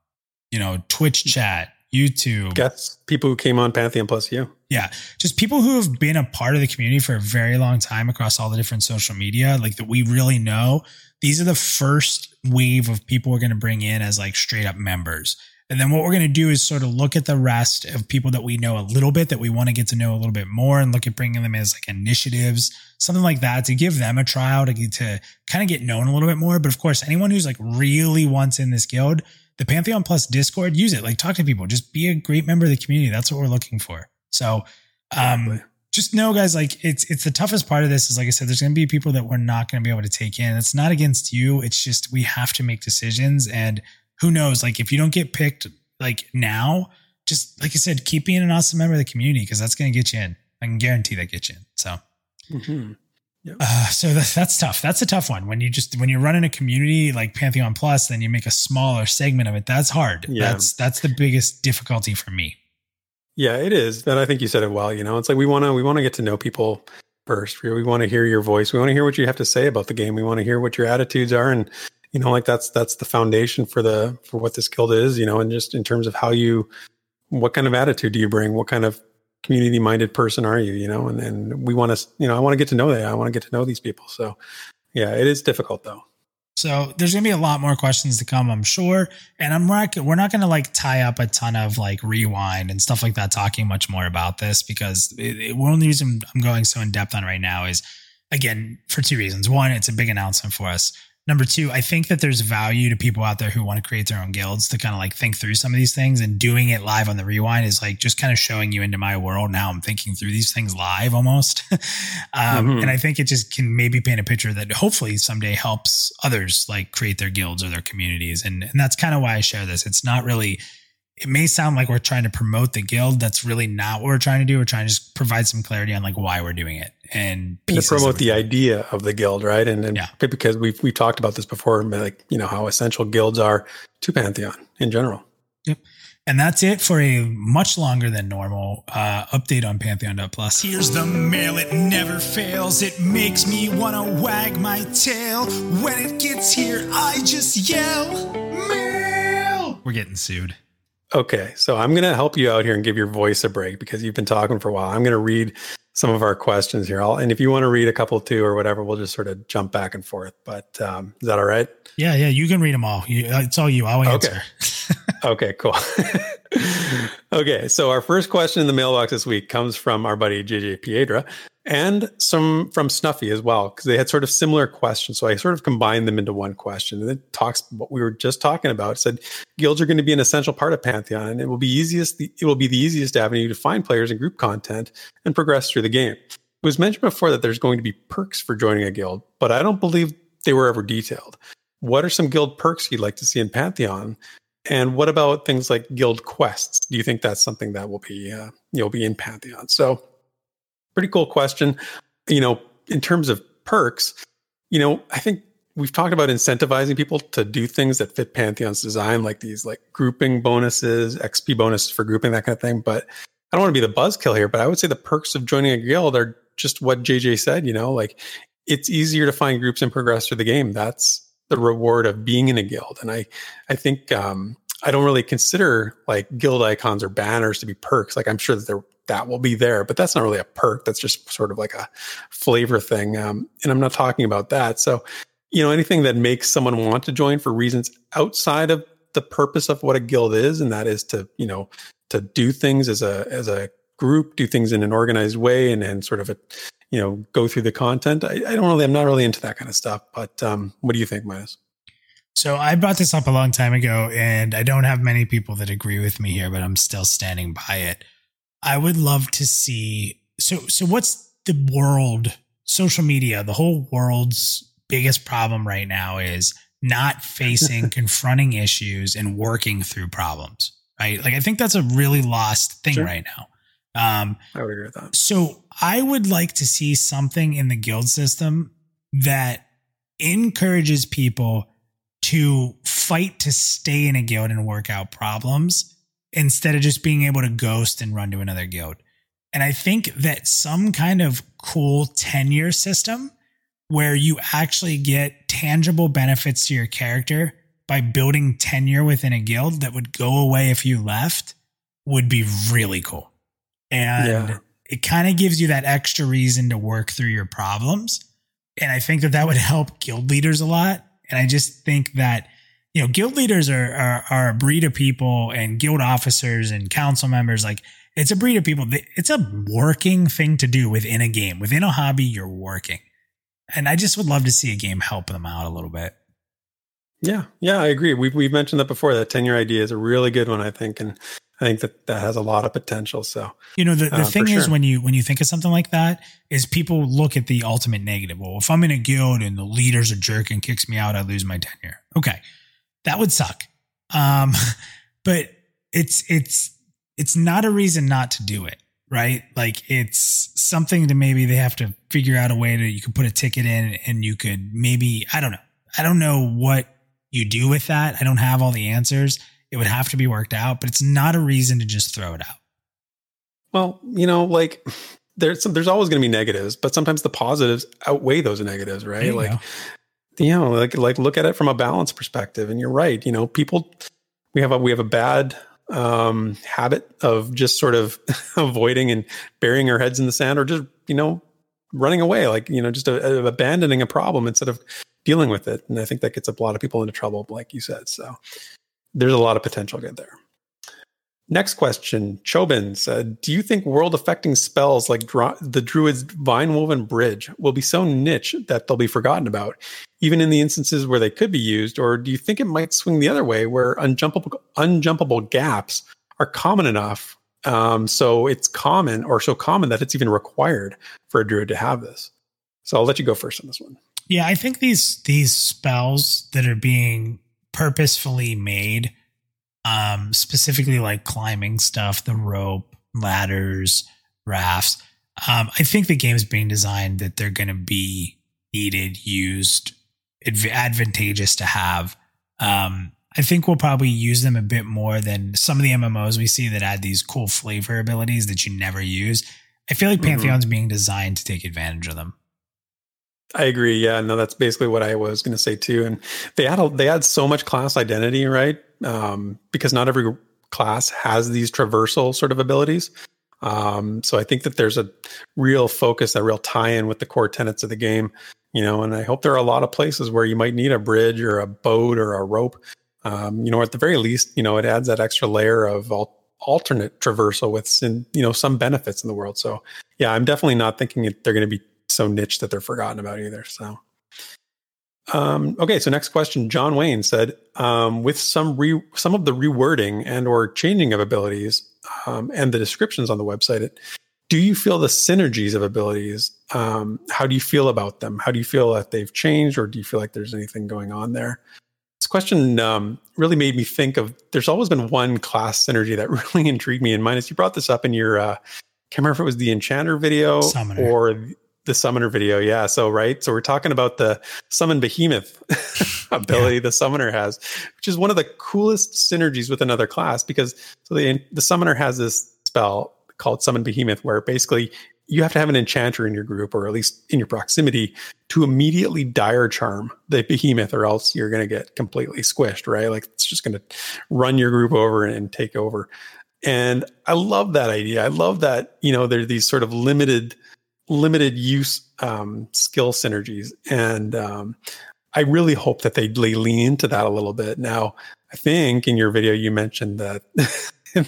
you know, Twitch chat, YouTube. Guess people who came on Pantheon plus you. Yeah. Just people who have been a part of the community for a very long time across all the different social media, like that we really know. These are the first wave of people we're going to bring in as like straight up members. And then what we're going to do is sort of look at the rest of people that we know a little bit that we want to get to know a little bit more and look at bringing them as like initiatives, something like that to give them a trial to, get to kind of get known a little bit more. But of course, anyone who's like really wants in this guild, the Pantheon Plus Discord, use it. Like talk to people, just be a great member of the community. That's what we're looking for. So, um, just know guys, like it's, it's the toughest part of this is like I said, there's going to be people that we're not going to be able to take in. It's not against you. It's just, we have to make decisions and who knows? Like if you don't get picked like now, just like I said, keep being an awesome member of the community because that's going to get you in. I can guarantee that gets you in. So, mm-hmm. yep. uh, so that's, that's tough. That's a tough one. When you just when you're running a community like Pantheon Plus, then you make a smaller segment of it. That's hard. Yeah. That's that's the biggest difficulty for me. Yeah, it is. But I think you said it well. You know, it's like we want to we want to get to know people first. We want to hear your voice. We want to hear what you have to say about the game. We want to hear what your attitudes are and you know like that's that's the foundation for the for what this guild is you know and just in terms of how you what kind of attitude do you bring? What kind of community minded person are you? You know, and and we want to, you know, I want to get to know that. I want to get to know these people. So, yeah, it is difficult though. So there's gonna be a lot more questions to come, I'm sure. And I'm we're not gonna like tie up a ton of like rewind and stuff like that, talking much more about this because the reason I'm going so in depth on right now is again for two reasons. One, it's a big announcement for us. Number two, I think that there's value to people out there who want to create their own guilds to kind of like think through some of these things and doing it live on the rewind is like just kind of showing you into my world now. I'm thinking through these things live almost. um, mm-hmm. And I think it just can maybe paint a picture that hopefully someday helps others like create their guilds or their communities. And, and that's kind of why I share this. It's not really it may sound like we're trying to promote the guild. That's really not what we're trying to do. We're trying to just provide some clarity on like why we're doing it and to promote the idea of the guild, right? And, and yeah. because we've we've talked about this before, like you know how essential guilds are to Pantheon in general. Yep. And that's it for a much longer than normal uh, update on Pantheon Plus. Here's the mail, it never fails. It makes me want to wag my tail. When it gets here, I just yell, mail. We're getting sued. Okay, so I'm going to help you out here and give your voice a break because you've been talking for a while. I'm going to read some of our questions here. I'll, and if you want to read a couple too or whatever, we'll just sort of jump back and forth. But um, is that all right? Yeah, yeah, you can read them all. You, it's all you. I'll answer. Okay, okay cool. okay, so our first question in the mailbox this week comes from our buddy JJ Piedra, and some from Snuffy as well, because they had sort of similar questions. So I sort of combined them into one question. And it talks what we were just talking about. It said guilds are going to be an essential part of Pantheon, and it will be easiest. it will be the easiest avenue to find players and group content and progress through the game. It was mentioned before that there's going to be perks for joining a guild, but I don't believe they were ever detailed. What are some guild perks you'd like to see in Pantheon? And what about things like guild quests? Do you think that's something that will be uh, you'll be in Pantheon? So pretty cool question. You know, in terms of perks, you know, I think we've talked about incentivizing people to do things that fit Pantheon's design, like these like grouping bonuses, XP bonuses for grouping, that kind of thing. But I don't want to be the buzzkill here, but I would say the perks of joining a guild are just what JJ said, you know, like it's easier to find groups and progress through the game. That's the reward of being in a guild. And I I think um I don't really consider like guild icons or banners to be perks. Like I'm sure that they're that will be there. But that's not really a perk. That's just sort of like a flavor thing. Um, and I'm not talking about that. So, you know, anything that makes someone want to join for reasons outside of the purpose of what a guild is, and that is to, you know, to do things as a as a group, do things in an organized way, and then sort of a, you know, go through the content. I, I don't really, I'm not really into that kind of stuff. But um, what do you think, Minus? So I brought this up a long time ago, and I don't have many people that agree with me here, but I'm still standing by it. I would love to see. So, so what's the world, social media, the whole world's biggest problem right now is not facing, confronting issues and working through problems, right? Like, I think that's a really lost thing sure. right now. Um, I would agree with that. So, I would like to see something in the guild system that encourages people to fight to stay in a guild and work out problems instead of just being able to ghost and run to another guild. And I think that some kind of cool tenure system where you actually get tangible benefits to your character by building tenure within a guild that would go away if you left would be really cool. And yeah. it kind of gives you that extra reason to work through your problems. And I think that that would help guild leaders a lot. And I just think that you know, guild leaders are, are, are a breed of people and guild officers and council members. Like it's a breed of people. It's a working thing to do within a game. Within a hobby, you're working. And I just would love to see a game help them out a little bit. Yeah, yeah, I agree. We've we've mentioned that before. That tenure idea is a really good one, I think, and I think that that has a lot of potential. So you know, the, the uh, thing is sure. when you when you think of something like that, is people look at the ultimate negative. Well, if I'm in a guild and the leader's a jerk and kicks me out, I lose my tenure. Okay, that would suck. Um, but it's it's it's not a reason not to do it, right? Like it's something to maybe they have to figure out a way to you could put a ticket in and you could maybe I don't know. I don't know what you do with that. I don't have all the answers. It would have to be worked out, but it's not a reason to just throw it out. Well, you know, like there's some, there's always going to be negatives, but sometimes the positives outweigh those negatives, right? Like go you know, like like look at it from a balance perspective. And you're right. You know, people we have a we have a bad um, habit of just sort of avoiding and burying our heads in the sand, or just you know running away, like you know just a, a, abandoning a problem instead of dealing with it. And I think that gets a lot of people into trouble, like you said. So there's a lot of potential good there. Next question. Chobin said, Do you think world affecting spells like the Druid's Vine Woven Bridge will be so niche that they'll be forgotten about, even in the instances where they could be used? Or do you think it might swing the other way where unjumpable, unjumpable gaps are common enough? Um, so it's common or so common that it's even required for a Druid to have this. So I'll let you go first on this one. Yeah, I think these these spells that are being purposefully made um, specifically like climbing stuff, the rope, ladders, rafts. Um, I think the game's being designed that they're going to be needed, used, adv- advantageous to have. Um, I think we'll probably use them a bit more than some of the MMOs we see that add these cool flavor abilities that you never use. I feel like mm-hmm. Pantheon's mm-hmm. being designed to take advantage of them. I agree. Yeah, no, that's basically what I was going to say too. And they add a, they add so much class identity, right? Um, because not every class has these traversal sort of abilities. Um, so I think that there's a real focus, a real tie-in with the core tenets of the game. You know, and I hope there are a lot of places where you might need a bridge or a boat or a rope. Um, you know, at the very least, you know, it adds that extra layer of al- alternate traversal with, you know, some benefits in the world. So yeah, I'm definitely not thinking they're going to be so niche that they're forgotten about either. So, um, okay. So next question, John Wayne said, um, with some re some of the rewording and or changing of abilities um, and the descriptions on the website, it, do you feel the synergies of abilities? Um, how do you feel about them? How do you feel that they've changed, or do you feel like there's anything going on there? This question um, really made me think of. There's always been one class synergy that really intrigued me, and Minus you brought this up in your. Uh, can't remember if it was the Enchanter video Summoner. or the summoner video. Yeah so right? So we're talking about the summon behemoth ability yeah. the summoner has which is one of the coolest synergies with another class because so the the summoner has this spell called summon behemoth where basically you have to have an enchanter in your group or at least in your proximity to immediately dire charm the behemoth or else you're going to get completely squished right? Like it's just going to run your group over and take over. And i love that idea. I love that you know there's these sort of limited limited use um, skill synergies. And um, I really hope that they lean into that a little bit. Now, I think in your video you mentioned that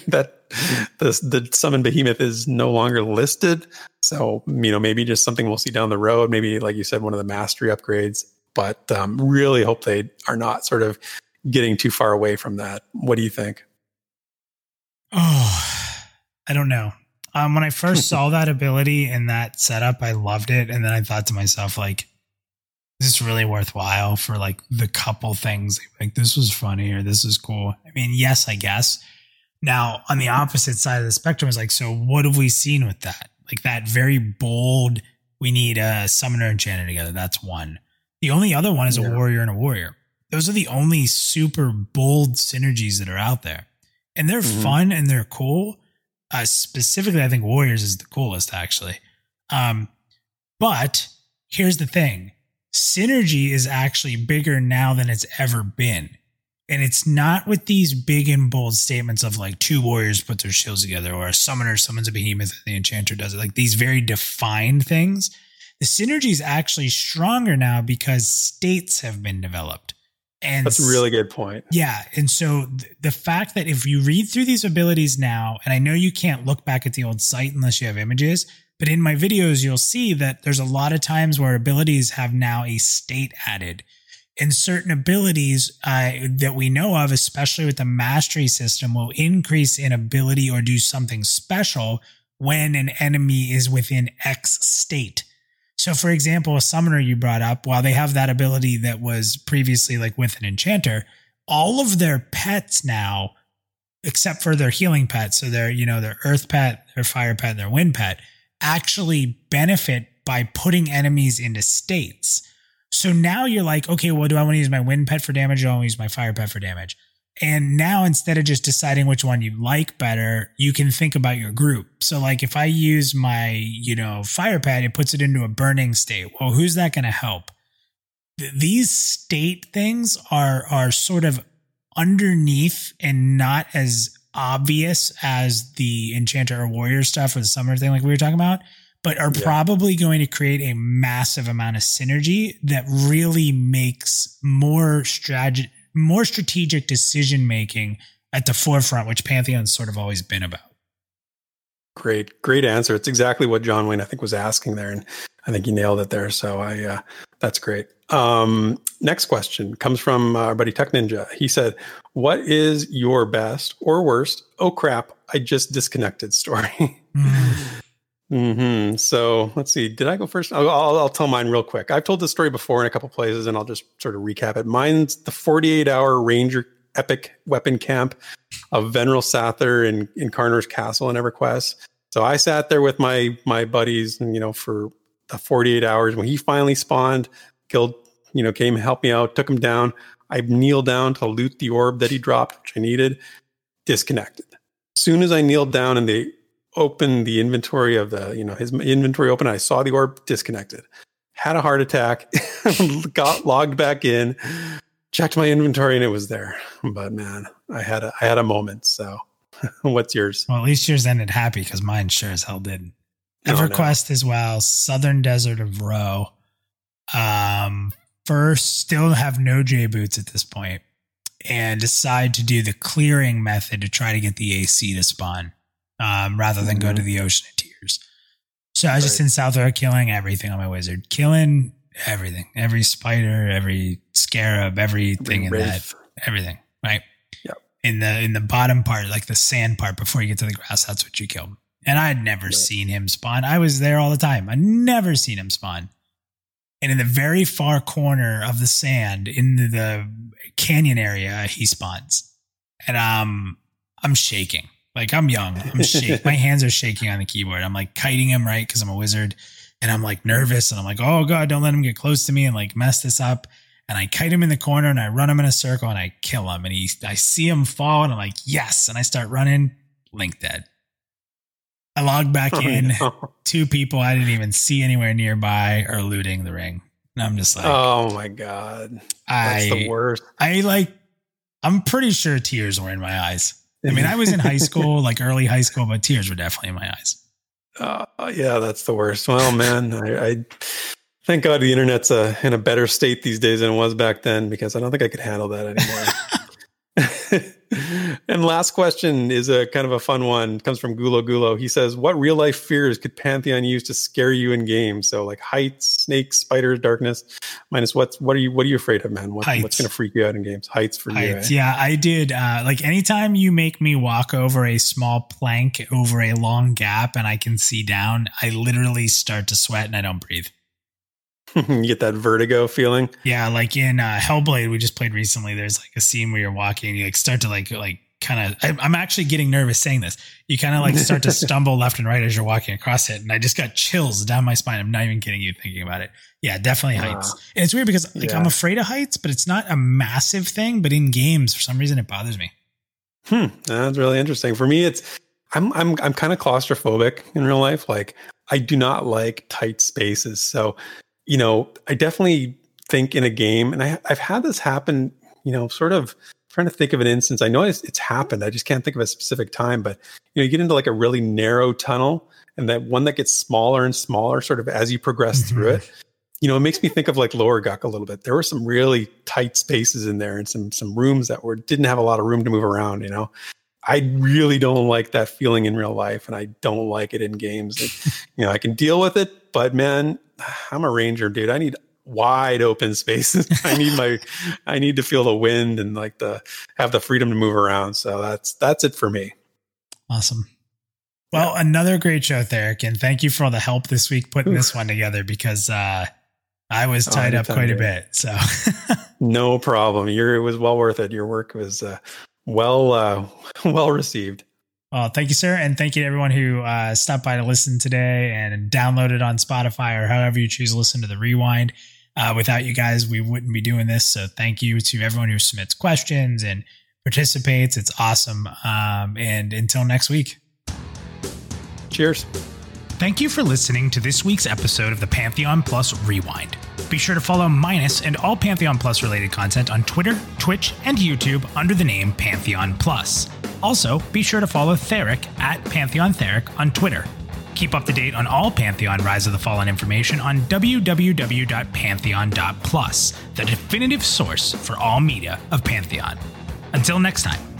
that the the summon behemoth is no longer listed. So you know maybe just something we'll see down the road. Maybe like you said, one of the mastery upgrades. But um, really hope they are not sort of getting too far away from that. What do you think? Oh, I don't know. Um, when I first saw that ability in that setup, I loved it. And then I thought to myself, like, is this really worthwhile for like the couple things? Like, this was funny or this is cool. I mean, yes, I guess. Now, on the opposite side of the spectrum is like, so what have we seen with that? Like that very bold, we need a summoner and enchanter together. That's one. The only other one is yeah. a warrior and a warrior. Those are the only super bold synergies that are out there. And they're mm-hmm. fun and they're cool uh, specifically, I think Warriors is the coolest, actually. Um, but here's the thing synergy is actually bigger now than it's ever been. And it's not with these big and bold statements of like two warriors put their shields together or a summoner summons a behemoth and the enchanter does it. Like these very defined things. The synergy is actually stronger now because states have been developed. And that's a really good point. Yeah. And so th- the fact that if you read through these abilities now, and I know you can't look back at the old site unless you have images, but in my videos, you'll see that there's a lot of times where abilities have now a state added. And certain abilities uh, that we know of, especially with the mastery system, will increase in ability or do something special when an enemy is within X state. So, for example, a summoner you brought up, while they have that ability that was previously like with an enchanter, all of their pets now, except for their healing pet, so their, you know, their earth pet, their fire pet, their wind pet, actually benefit by putting enemies into states. So now you're like, okay, well, do I want to use my wind pet for damage? Or do I want to use my fire pet for damage? And now instead of just deciding which one you like better, you can think about your group. So like if I use my, you know, fire pad, it puts it into a burning state. Well, who's that going to help? Th- these state things are are sort of underneath and not as obvious as the enchanter or warrior stuff or the summoner thing, like we were talking about, but are Yeah. probably going to create a massive amount of synergy that really makes more strategy, more strategic decision making at the forefront, which Pantheon's sort of always been about. Great, great answer. It's exactly what John Wayne I think was asking there, and I think you nailed it there. So I, uh, that's great. Um, next question comes from uh, our buddy Tech Ninja. He said, "What is your best or worst? Oh crap! I just disconnected story." hmm So let's see. Did I go first? I'll, I'll, tell mine real quick. I've told this story before in a couple places, and I'll just sort of recap it. Mine's the 48 hour Ranger epic weapon camp of Venril Sathir in, in Karnor's Castle in EverQuest. So I sat there with my my buddies, and you know, for the 48 hours when he finally spawned, killed, you know, came helped me out, took him down. I kneeled down to loot the orb that he dropped, which I needed. Disconnected. As soon as I kneeled down and they opened the inventory of the, you know, his inventory open, I saw the orb disconnected. Had a heart attack, got logged back in, checked my inventory, and it was there. But man, I had a I had a moment. So, what's yours? Well, at least yours ended happy because mine sure as hell didn't. Oh. EverQuest as well, Southern Desert of Ro. Um, first, still have no J boots at this point, and decide to do the clearing method to try to get the AC to spawn, um, rather than go Mhm. to the Ocean of Tears. So I was just in South Ro killing everything on my wizard, killing everything, every spider, every scarab, everything in that everything, right? Yep. In the in the bottom part, like the sand part before you get to the grass, that's what you kill. And I had never Yep. seen him spawn. I was there all the time. I never seen him spawn. And in the very far corner of the sand, in the, the canyon area, he spawns. And um I'm shaking. Like I'm young. I'm shaking. My hands are shaking on the keyboard. I'm like kiting him right because I'm a wizard. And I'm like nervous and I'm like, oh God, don't let him get close to me and like mess this up and I kite him in the corner and I run him in a circle and I kill him and he I see him fall and I'm like yes and I start running Link dead. I log back Oh, in. no. Two people I didn't even see anywhere nearby are looting the ring. And I'm just like Oh my god, that's I the worst. I like I'm pretty sure tears were in my eyes. I mean, I was in high school, like early high school, but tears were definitely in my eyes. Uh, yeah, that's the worst. Well, man, I, I thank God the internet's uh, in a better state these days than it was back then because I don't think I could handle that anymore. and last question is a kind of a fun one. It comes from Gulo Gulo. He says, "What real life fears could Pantheon use to scare you in games? So like heights, snakes, spiders, darkness. Minus what's what are you what are you afraid of, man? What, what's going to freak you out in games? Heights for you. Heights. eh? Yeah, I did. Uh, like anytime you make me walk over a small plank over a long gap and I can see down, I literally start to sweat and I don't breathe. you get that vertigo feeling. Yeah, like in uh, Hellblade, we just played recently. There's like a scene where you're walking and you like start to like like kind of. I'm actually getting nervous saying this. You kind of like start to stumble left and right as you're walking across it, and I just got chills down my spine. I'm not even kidding you thinking about it. Yeah, definitely heights. And it's weird because like Yeah. I'm afraid of heights, but it's not a massive thing. But in games, for some reason, it bothers me. Hmm, that's really interesting. For me, it's I'm I'm I'm kind of claustrophobic in real life. Like I do not like tight spaces. So, you know, I definitely think in a game, and I I've had this happen. You know, sort of trying to think of an instance. I know it's, it's happened. I just can't think of a specific time. But you know, you get into like a really narrow tunnel, and that one that gets smaller and smaller, sort of as you progress through mm-hmm. it. You know, it makes me think of like Lower Guk a little bit. There were some really tight spaces in there, and some some rooms that were didn't have a lot of room to move around. You know, I really don't like that feeling in real life, and I don't like it in games. You know, I can deal with it, but man, I'm a ranger, dude. I need wide open spaces. I need my, I need to feel the wind and like the have the freedom to move around. So that's that's it for me. Awesome. Well, another great show, Therek, and thank you for all the help this week putting this one together because uh, I was Oh, tied up anytime, quite a bit. So No problem. Your it was well worth it. Your work was uh, well uh, well received. Well, thank you, sir. And thank you to everyone who uh, stopped by to listen today and downloaded on Spotify or however you choose to listen to the rewind. Uh, without you guys, we wouldn't be doing this. So thank you to everyone who submits questions and participates. It's awesome. Um, and until next week. Cheers. Thank you for listening to this week's episode of the Pantheon Plus Rewind. Be sure to follow Minus and all Pantheon Plus related content on Twitter, Twitch, and YouTube under the name Pantheon Plus. Also, be sure to follow Therek at Pantheon Therek on Twitter. Keep up to date on all Pantheon Rise of the Fallen information on www.pantheon.plus, the definitive source for all media of Pantheon. Until next time.